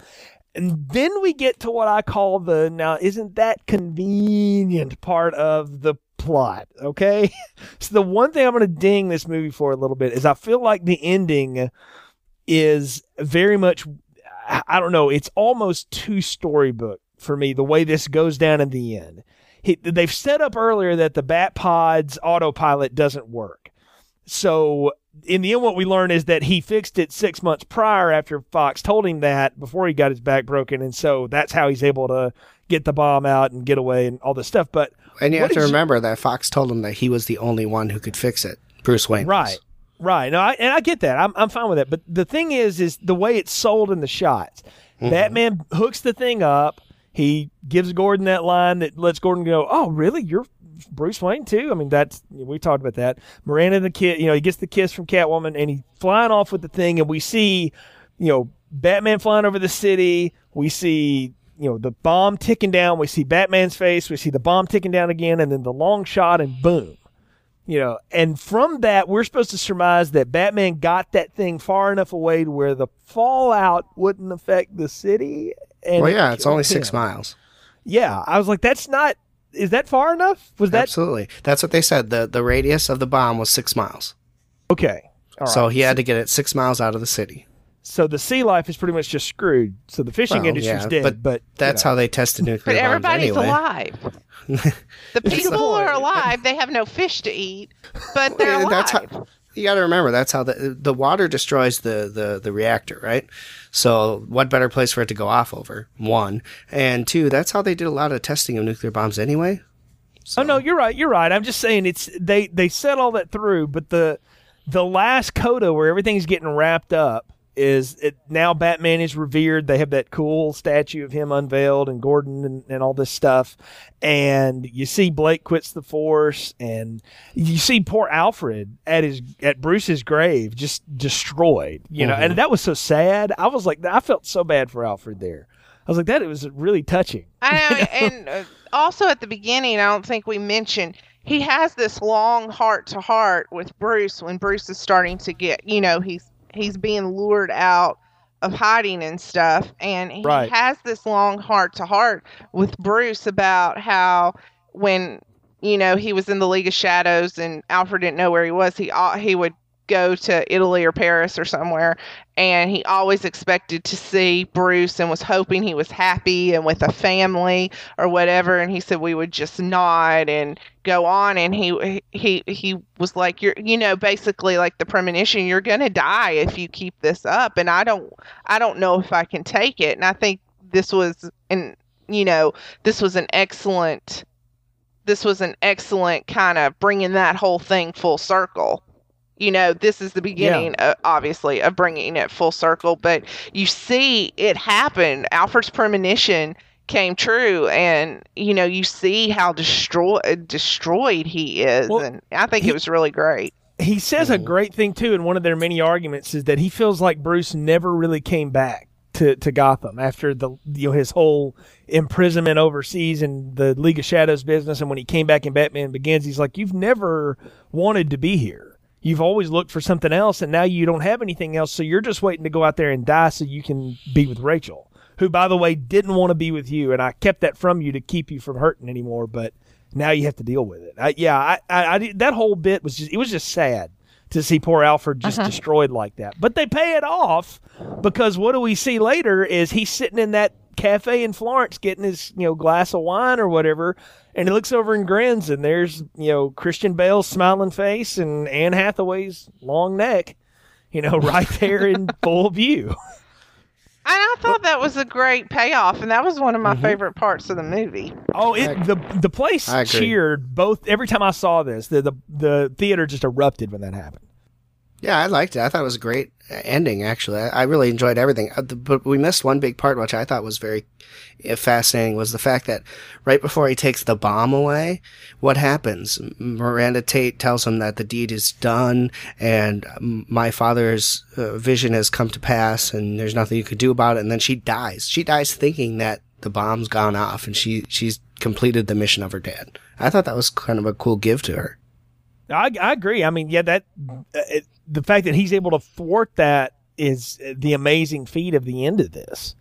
E: And then we get to what I call the, now, isn't that convenient part of the plot, okay? so the one thing I'm going to ding this movie for a little bit is I feel like the ending is very much I don't know, it's almost too storybook for me the way this goes down in the end. He, they've set up earlier that the Bat Pod's autopilot doesn't work. So in the end, what we learn is that he fixed it six months prior after Fox told him that before he got his back broken, and so that's how he's able to get the bomb out and get away and all this stuff. But
A: And you have to remember that Fox told him that he was the only one who could fix it. Bruce Wayne. was.
E: Right. Right. No, I, and I get that. I'm, I'm fine with that. But the thing is, is the way it's sold in the shots.
A: Mm-hmm.
E: Batman hooks the thing up. He gives Gordon that line that lets Gordon go, "Oh, really? You're Bruce Wayne too?" I mean, that's we talked about that. Miranda the kid, you know, he gets the kiss from Catwoman, and he's flying off with the thing, and we see, you know, Batman flying over the city. We see. You know the bomb ticking down. We see Batman's face. We see the bomb ticking down again, and then the long shot, and boom you know and from that we're supposed to surmise that batman got that thing far enough away to where the fallout wouldn't affect the city and
A: Well, yeah, it's only six
E: him.
A: miles.
E: yeah i was like that's not is that far enough was that
A: Absolutely. That's what they said. The the radius of the bomb was six miles.
E: okay All right.
A: So he had to get it six miles out of the city.
E: so the sea life is pretty much just screwed so the fishing
A: Well,
E: industry's
A: yeah,
E: dead
A: but
E: but,
A: That's how they tested nuclear
F: But everybody's
A: anyway.
F: alive. The people are alive. They have no fish to eat, but they're alive.
A: that's how- You got to remember that's how the the water destroys the, the the reactor, right? So what better place for it to go off over? One and two. That's how they did a lot of testing of nuclear bombs anyway.
E: Oh no, you're right. You're right. I'm just saying it's they they said all that through, but the the last coda where everything's getting wrapped up is it now Batman is revered. They have that cool statue of him unveiled and Gordon and, and all this stuff. And you see Blake quits the force and you see poor Alfred at his at Bruce's grave just destroyed. You know, and that was so sad. I was like I felt so bad for Alfred there. I was like that it was really touching.
F: I know, and uh, also at the beginning, I don't think we mentioned he has this long heart to heart with Bruce when Bruce is starting to get, you know, he's he's being lured out of hiding and stuff, and he
E: Right.
F: has this long heart to heart with Bruce about how when you know he was in the League of Shadows and Alfred didn't know where he was, he uh, he would go to Italy or Paris or somewhere and he always expected to see Bruce and was hoping he was happy and with a family or whatever and he said we would just nod and go on and he he he was like you're you know basically like the premonition you're to die if you keep this up and I don't I don't know if I can take it. And I think this was an you know this was an excellent this was an excellent kind of bringing that whole thing full circle you know this is the beginning uh, obviously of bringing it full circle but you see it happen. Alfred's premonition came true and you know you see how destroy, destroyed he is
E: Well,
F: and i think
E: he-
F: it was really great.
E: he says a great thing too in one of their many arguments is that he feels like Bruce never really came back to, to Gotham after the you know his whole imprisonment overseas and the League of Shadows business and when he came back in Batman Begins he's like you've never wanted to be here you've always looked for something else and now you don't have anything else so you're just waiting to go out there and die so you can be with Rachel who by the way didn't want to be with you and I kept that from you to keep you from hurting anymore but now you have to deal with it. I, yeah, I, I, I that whole bit was just it was just sad to see poor Alfred just uh-huh. destroyed like that. But they pay it off because what do we see later is he's sitting in that cafe in Florence getting his you know glass of wine or whatever, and he looks over and grins, and there's you know Christian Bale's smiling face and Anne Hathaway's long neck, you know, right there in full view.
F: And i thought that was a great payoff and that was one of
E: Mm-hmm.
F: my favorite parts of the movie
E: Oh, it the the place cheered both every time I saw this. The, the the theater just erupted when that happened.
A: Yeah, I liked it. I thought it was a great ending. Actually, I, really enjoyed everything. Uh, But we missed one big part, which I thought was very uh, fascinating, was the fact that right before he takes the bomb away, what happens? Miranda Tate tells him that the deed is done, and my father's uh, vision has come to pass, and there's nothing you could do about it. And then she dies. She dies thinking that the bomb's gone off, and she she's completed the mission of her dad. I thought that was kind of a cool give to her.
E: I, I agree. I mean, yeah, that uh, it, the fact that he's able to thwart that is the amazing feat of the end of this,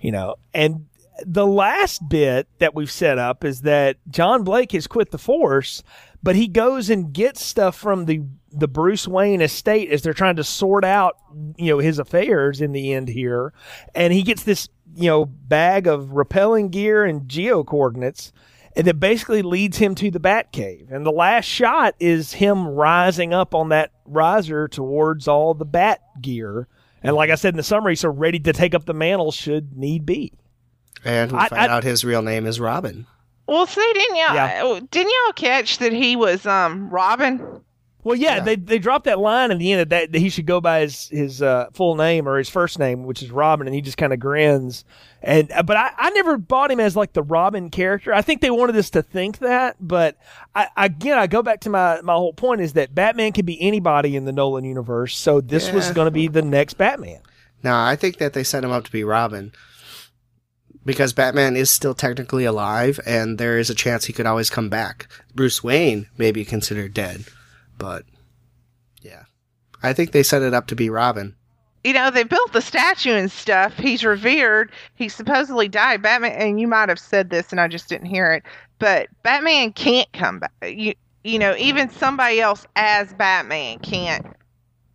E: you know. And the last bit that we've set up is that John Blake has quit the force, but he goes and gets stuff from the the Bruce Wayne estate as they're trying to sort out, you know, his affairs in the end here, and he gets this, you know, bag of repelling gear and geo coordinates. And that basically leads him to the Batcave. And the last shot is him rising up on that riser towards all the Bat gear. And like I said in the summary, so ready to take up the mantle should need be.
D: And we
E: I-
D: find
E: I-
D: out his real name is Robin.
F: Well, see, didn't y'all
E: Yeah.
F: didn't y'all catch that he was um Robin?
E: Well, yeah,
D: Yeah.
E: they they dropped that line at the end that, that he should go by his his uh, full name or his first name, which is Robin, and he just kind of grins. And uh, but I, I never bought him as like the Robin character. I think they wanted us to think that, but I, again, I go back to my my whole point is that Batman can be anybody in the Nolan universe. So this was going to be the next Batman.
D: Now, I think that they set him up to be Robin because Batman is still technically alive, and there is a chance he could always come back. Bruce Wayne may be considered dead, but yeah, I think they set it up to be Robin.
F: You know, they built the statue and stuff. He's revered. He supposedly died. Batman, and you might have said this, and I just didn't hear it. But Batman can't come back. You, you know, even somebody else as Batman can't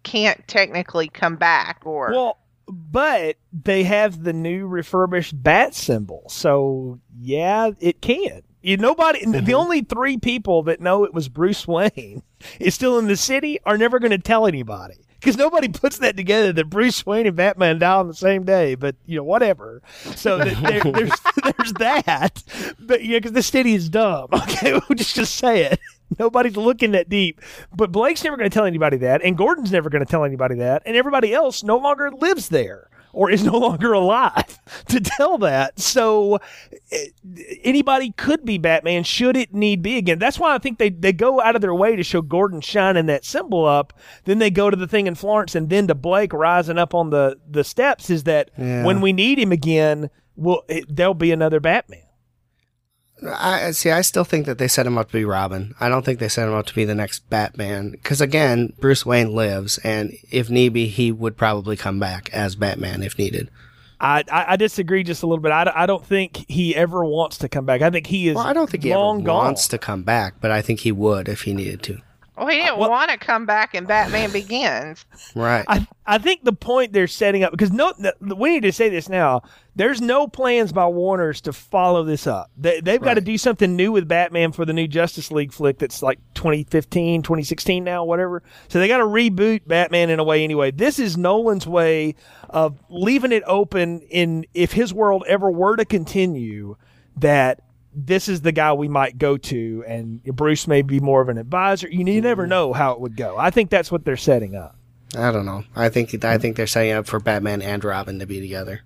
F: can't technically come back. Or
E: Well, but they have the new refurbished bat symbol, so yeah, it can. You nobody, the mm-hmm. only three people that know it was Bruce Wayne is still in the city are never going to tell anybody because nobody puts that together that Bruce Wayne and Batman die on the same day. But you know, whatever. So that there, there's there's that. But yeah, because the city is dumb. Okay, we'll just just say it. Nobody's looking that deep. But Blake's never going to tell anybody that, and Gordon's never going to tell anybody that, and everybody else no longer lives there or is no longer alive to tell that. So eh, anybody could be Batman should it need be again. That's why I think they, they go out of their way to show Gordon shining that symbol up. Then they go to the thing in Florence and then to Blake rising up on the, the steps is that
D: Yeah.
E: when we need him again, well, it, there'll be another Batman.
D: I see. I still think that they set him up to be Robin. I don't think they set him up to be the next Batman. Because again, Bruce Wayne lives, and if need be, he would probably come back as Batman if needed.
E: I, I, disagree just a little bit. I, I don't think he ever wants to come back. I think he is
D: Well, I don't think he
E: long
D: ever
E: gone.
D: wants to come back, but I think he would if he needed to.
F: Well, he uh, didn't
E: well-
F: want to come back in Batman Begins.
D: Right.
E: I I think the point they're setting up because no, the, we need to say this now. There's no plans by Warner's to follow this up. They, they've got to do something new with Batman for the new Justice League flick that's like 2015, 2016 now, whatever. So they got to reboot Batman in a way anyway. This is Nolan's way of leaving it open in if his world ever were to continue that this is the guy we might go to and Bruce may be more of an advisor. You, you never mm-hmm. know how it would go. I think that's what they're setting up.
D: I don't know. I think I think they're setting up for Batman and Robin to be together.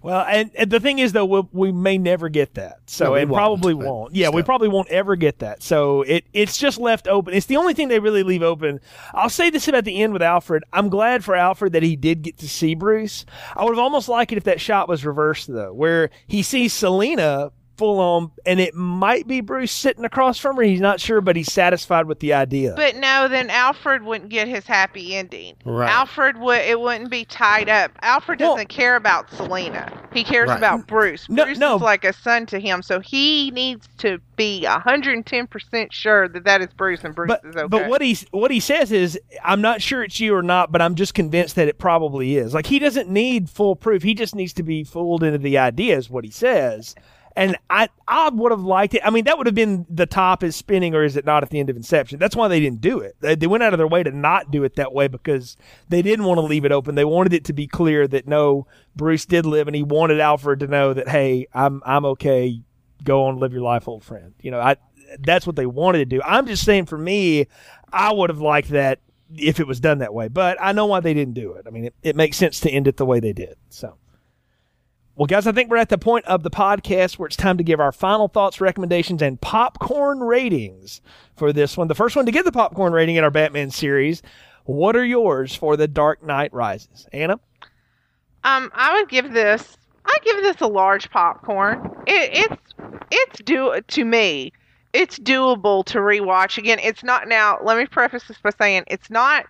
E: Well, and, and the thing is, though, we, we may never get that. So
D: No,
E: it
D: won't,
E: probably won't. Yeah, we probably won't ever get that. So it it's just left open. It's the only thing they really leave open. I'll say this about the end with Alfred. I'm glad for Alfred that he did get to see Bruce. I would have almost liked it if that shot was reversed though, where he sees Selina full on, and it might be Bruce sitting across from her. He's not sure, but he's satisfied with the idea.
F: But no, then Alfred wouldn't get his happy ending.
D: Right.
F: Alfred would it wouldn't be tied up. Alfred doesn't care about Selina. He cares
D: Right.
F: about Bruce.
E: No-
F: Bruce
E: no.
F: is like a son to him, so he needs to be hundred and ten percent sure that that is Bruce and Bruce
E: but
F: is okay.
E: but what he what he says is I'm not sure it's you or not, but I'm just convinced that it probably is. Like he doesn't need full proof; he just needs to be fooled into the idea, is what he says. And I I would have liked it. I mean, that would have been the top is spinning, or is it not at the end of Inception? That's why they didn't do it. They, they went out of their way to not do it that way because they didn't want to leave it open. They wanted it to be clear that no, Bruce did live, and he wanted Alfred to know that hey, I'm I'm okay. Go on, live your life, old friend. You know, I that's what they wanted to do. I'm just saying for me, I would have liked that if it was done that way. But I know why they didn't do it. I mean, it, it makes sense to end it the way they did. So. Well, guys, I think we're at the point of the podcast where it's time to give our final thoughts, recommendations, and popcorn ratings for this one. The first one to get the popcorn rating in our Batman series. What are yours for The Dark Knight Rises? Anna?
F: Um, I would give this. I give this a large popcorn. It, it's it's do to me. It's doable to rewatch again. It's not now. Let me preface this by saying it's not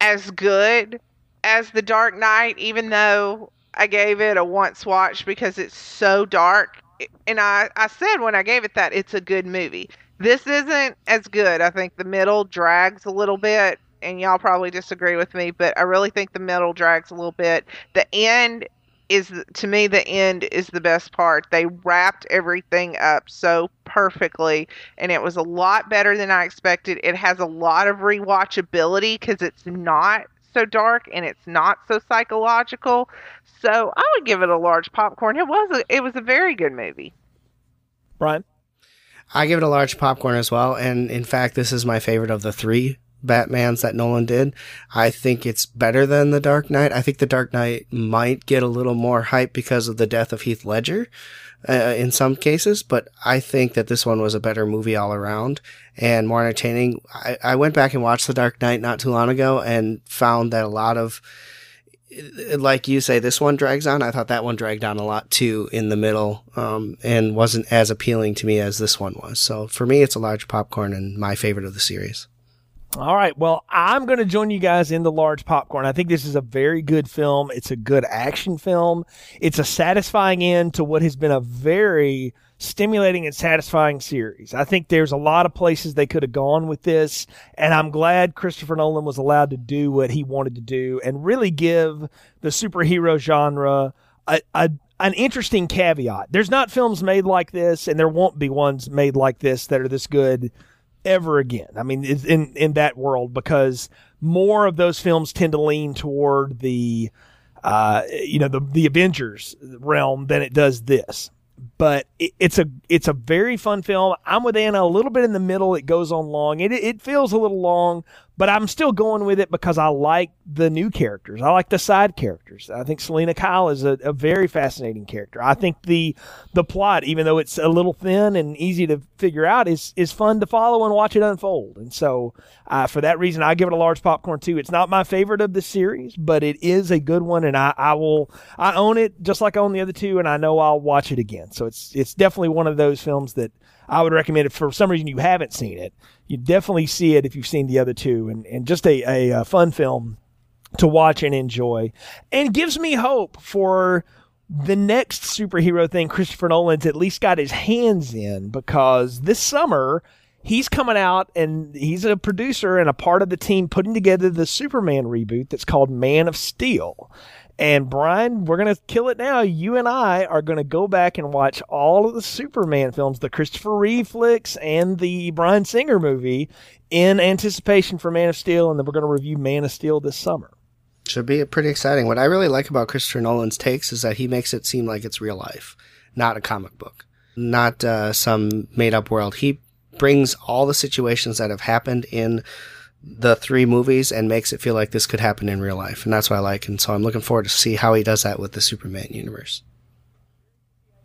F: as good as The Dark Knight, even though I gave it a once watch because it's so dark. And I, I said when I gave it that it's a good movie. This isn't as good. I think the middle drags a little bit, and y'all probably disagree with me, but I really think the middle drags a little bit. The end is to me the end is the best part. They wrapped everything up so perfectly and it was a lot better than I expected. It has a lot of rewatchability cuz it's not so dark and it's not so psychological. So I would give it a large popcorn. It was a, it was a very good movie.
E: Brian,
A: I give it a large popcorn as well, and in fact, this is my favorite of the three Batmans that Nolan did. I think it's better than The Dark Knight. I think The Dark Knight might get a little more hype because of the death of Heath Ledger. Uh, in some cases, but I think that this one was a better movie all around and more entertaining. I, I went back and watched The Dark Knight not too long ago and found that a lot of like you say, this one drags on. I thought that one dragged on a lot too in the middle, um, and wasn't as appealing to me as this one was. So for me, it's a large popcorn and my favorite of the series.
E: All right. Well, I'm going to join you guys in the large popcorn. I think this is a very good film. It's a good action film. It's a satisfying end to what has been a very stimulating and satisfying series. I think there's a lot of places they could have gone with this, and I'm glad Christopher Nolan was allowed to do what he wanted to do and really give the superhero genre a, a an interesting caveat. There's not films made like this, and there won't be ones made like this that are this good ever again. I mean, in in that world because more of those films tend to lean toward the uh, you know the the Avengers realm than it does this but it, it's a it's a very fun film. I'm with Anna a little bit in the middle. It goes on long. It it feels a little long, but I'm still going with it because I like the new characters. I like the side characters. I think Selina Kyle is a, a very fascinating character. I think the the plot, even though it's a little thin and easy to figure out, is is fun to follow and watch it unfold. And so, uh, for that reason, I give it a large popcorn too. It's not my favorite of the series, but it is a good one, and I, I will I own it just like I own the other two, and I know I'll watch it again. So it's it's definitely one of those films that I would recommend. If for some reason you haven't seen it, you definitely see it if you've seen the other two, and and just a a, a fun film to watch and enjoy, and gives me hope for the next superhero thing Christopher Nolan's at least got his hands in because this summer he's coming out and he's a producer and a part of the team putting together the Superman reboot that's called Man of Steel. And Brian, we're going to kill it now. You and I are going to go back and watch all of the Superman films, the Christopher Reeve flicks and the Bryan Singer movie in anticipation for Man of Steel. And then we're going to review Man of Steel this summer.
A: Should be pretty exciting. What I really like about Christopher Nolan's takes is that he makes it seem like it's real life, not a comic book, not uh, some made up world. He brings all the situations that have happened in the three movies and makes it feel like this could happen in real life. And that's what I like. And so I'm looking forward to see how he does that with the Superman universe.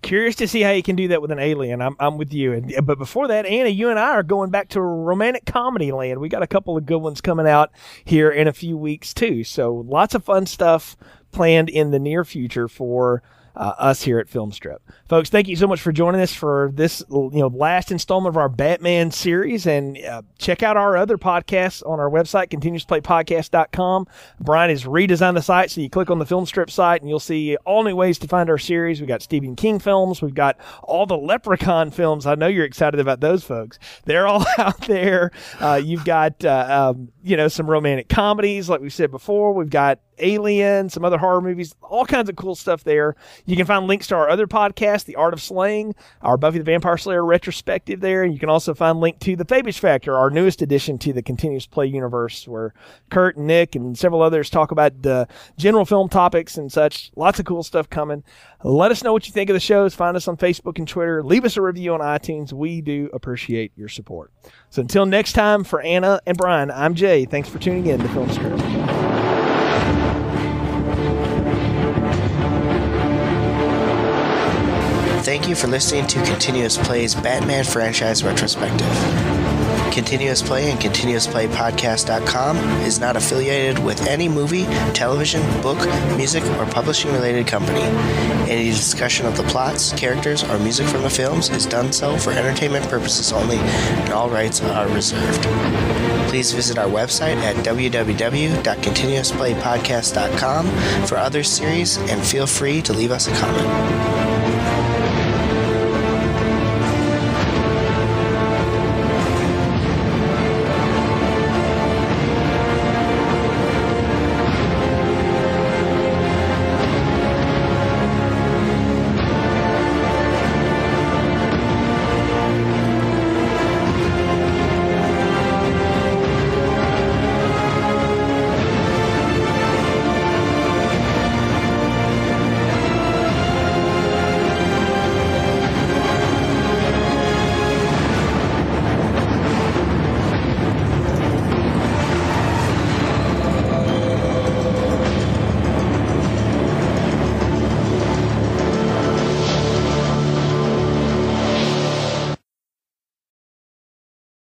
E: Curious to see how you can do that with an alien. I'm, I'm with you. And, but before that, Anna, you and I are going back to romantic comedy land. We got a couple of good ones coming out here in a few weeks too. So lots of fun stuff planned in the near future for uh, us here at Filmstrip. Folks, thank you so much for joining us for this you know last installment of our Batman series. And uh, check out our other podcasts on our website, continuousplaypodcast.com. Brian has redesigned the site, so you click on the Filmstrip site and you'll see all new ways to find our series. We've got Stephen King films. We've got all the Leprechaun films. I know you're excited about those, folks. They're all out there. Uh, you've got, uh, um, you know, some romantic comedies, like we said before. We've got Alien, some other horror movies, all kinds of cool stuff there. You can find links to our other podcast, The Art of Slaying, our Buffy the Vampire Slayer retrospective there. You can also find link to The Fabish Factor, our newest addition to the Continuous Play universe, where Kurt and Nick and several others talk about the general film topics and such. Lots of cool stuff coming. Let us know what you think of the shows. Find us on Facebook and Twitter. Leave us a review on iTunes. We do appreciate your support. So until next time, for Anna and Brian, I'm Jay. Thanks for tuning in to Filmstrip.
G: Thank you for listening to Continuous Play's Batman franchise retrospective.
A: Continuous Play and ContinuousPlayPodcast.com is not affiliated with any movie, television, book, music, or publishing related company. Any discussion of the plots, characters, or music from the films is done so for entertainment purposes only, and all rights are reserved. Please visit our website at www.continuousplaypodcast.com for other series and feel free to leave us a comment.